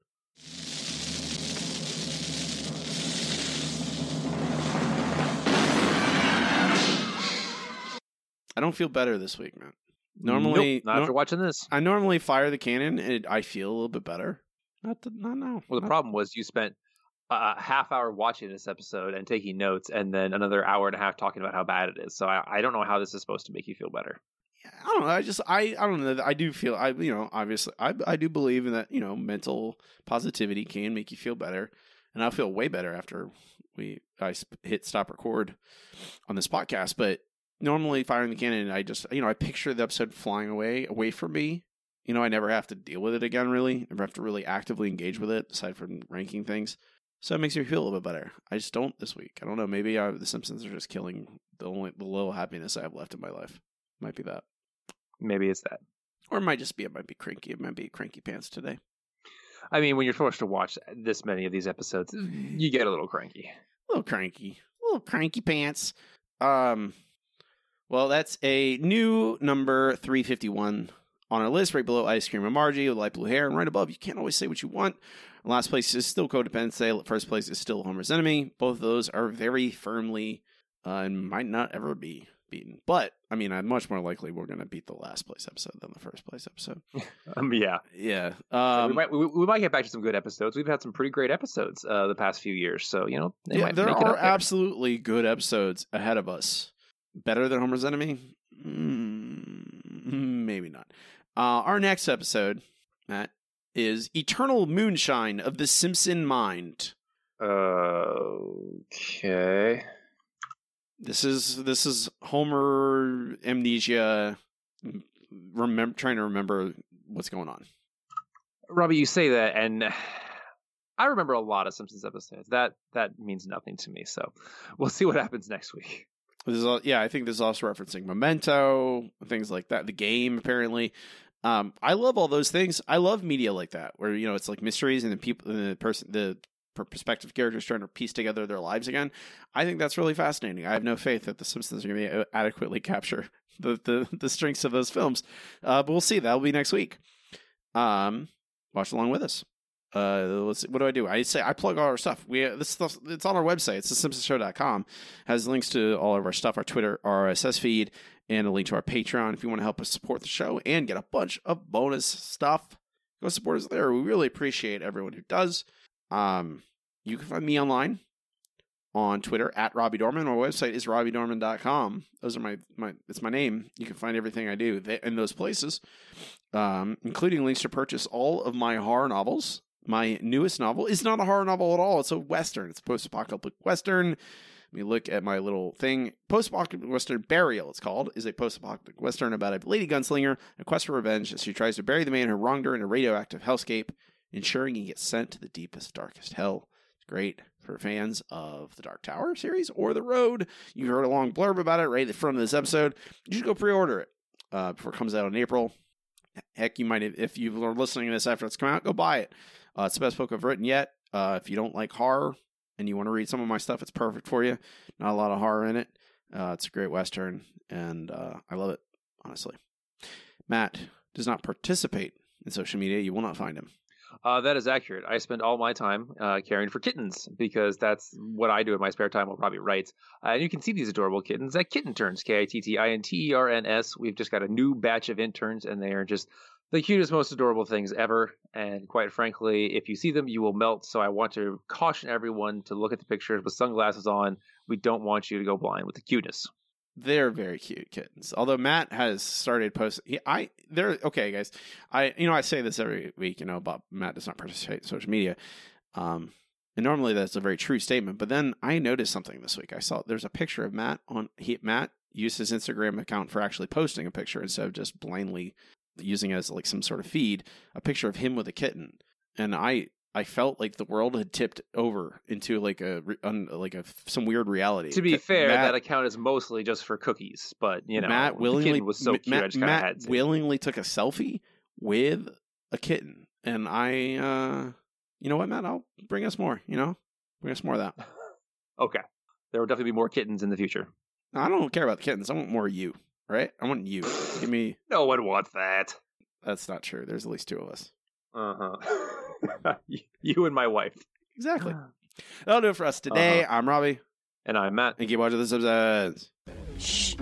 I don't feel better this week, man. Normally, Nope, not after watching this. I normally fire the cannon, and I feel a little bit better. Not, not now. Well, the Not- problem was you spent a half hour watching this episode and taking notes, and then another hour and a half talking about how bad it is. So I, I don't know how this is supposed to make you feel better. I don't know. I just I I don't know. I do feel I you know obviously I I do believe in that you know mental positivity can make you feel better, and I feel way better after we I hit stop record on this podcast. But normally firing the cannon, I just you know I picture the episode flying away away from me. You know I never have to deal with it again. Really, never have to really actively engage with it aside from ranking things. So it makes me feel a little bit better. I just don't this week. I don't know. Maybe I, the Simpsons are just killing the only the little happiness I have left in my life. Might be that. Maybe it's that. Or it might just be it might be cranky. It might be cranky pants today. I mean, when you're forced to watch this many of these episodes, you get a little cranky. A little cranky. A little cranky pants. Um well that's a new number three fifty one on our list, right below Ice Cream and Margie with light blue hair, and right above you can't always say what you want. Last place is still Codependence. First place is still Homer's Enemy. Both of those are very firmly uh, and might not ever be beaten. But I mean, I'm much more likely we're going to beat the last place episode than the first place episode. [laughs] Um, yeah, yeah. we Um, might we, we might get back to some good episodes. We've had some pretty great episodes uh, the past few years, so you know yeah, there are there. absolutely good episodes ahead of us. Better than Homer's Enemy? Mm, maybe not. Uh, our next episode, Matt, is Eternal Moonshine of the Simpson Mind. Okay. This is this is Homer amnesia, remember trying to remember what's going on. Robbie, you say that, and [sighs] I remember a lot of Simpsons episodes. That that means nothing to me. So we'll see what happens next week. This is all, yeah, I think this is also referencing Memento, things like that. The game, apparently. Um, I love all those things. I love media like that, where you know it's like mysteries and the people, the person, the perspective characters trying to piece together their lives again. I think that's really fascinating. I have no faith that the Simpsons are going to adequately capture [laughs] the, the the strengths of those films, uh, but we'll see. That'll be next week. Um, watch along with us. Uh, let's what do I do? I say I plug all our stuff. We this stuff it's on our website. It's thesimpsonshow.com. Has links to all of our stuff, our Twitter, our RSS feed, and a link to our Patreon if you want to help us support the show and get a bunch of bonus stuff. Go support us there. We really appreciate everyone who does. Um, you can find me online on Twitter at Robbie Dorman. My website is robbiedorman.com. Those are my, my it's my name. You can find everything I do in those places, um, including links to purchase all of my horror novels. My newest novel is not a horror novel at all. It's a western. It's a post-apocalyptic western. Let me look at my little thing. Post-apocalyptic western Burial. It's called is a post-apocalyptic western about a lady gunslinger, a quest for revenge as she tries to bury the man who wronged her in a radioactive hellscape, ensuring he gets sent to the deepest, darkest hell. It's great for fans of the Dark Tower series or The Road. You heard a long blurb about it right at the front of this episode. You should go pre-order it uh, before it comes out in April. Heck, you might if you are listening to this after it's come out, go buy it. Uh, it's the best book I've written yet. Uh, if you don't like horror and you want to read some of my stuff, it's perfect for you. Not a lot of horror in it. Uh, it's a great western, and uh, I love it honestly. Matt does not participate in social media. You will not find him. Uh, that is accurate. I spend all my time uh, caring for kittens because that's what I do in my spare time while Robbie writes. Uh, and you can see these adorable kittens at Kittinterns, K I T T I N T E R N S. We've just got a new batch of interns, and they are just the cutest, most adorable things ever. And quite frankly, if you see them, you will melt. So I want to caution everyone to look at the pictures with sunglasses on. We don't want you to go blind with the cuteness. They're very cute kittens. Although Matt has started posting, I they're okay, guys. I you know I say this every week. You know about Matt does not participate in social media, um, and normally that's a very true statement. But then I noticed something this week. I saw there's a picture of Matt on he Matt used his Instagram account for actually posting a picture instead of just blindly using it as like some sort of feed. A picture of him with a kitten, and I I felt like the world had tipped over into like a un, like a some weird reality. To be That fair, Matt, that account is mostly just for cookies, but you know, Matt willingly was so cute. Matt, Matt willingly took a selfie with a kitten, and I, uh you know what, Matt, I'll bring us more. You know, bring us more of that. [laughs] Okay, there will definitely be more kittens in the future. I don't care about the kittens. I want more of you. Right? I want you. Give [sighs] me. No one wants that. That's not true. There's at least two of us. [laughs] Uh huh. you and my wife. Exactly. That'll do it for us today. Uh-huh. I'm Robbie. And I'm Matt. And keep watching the episode. Shh.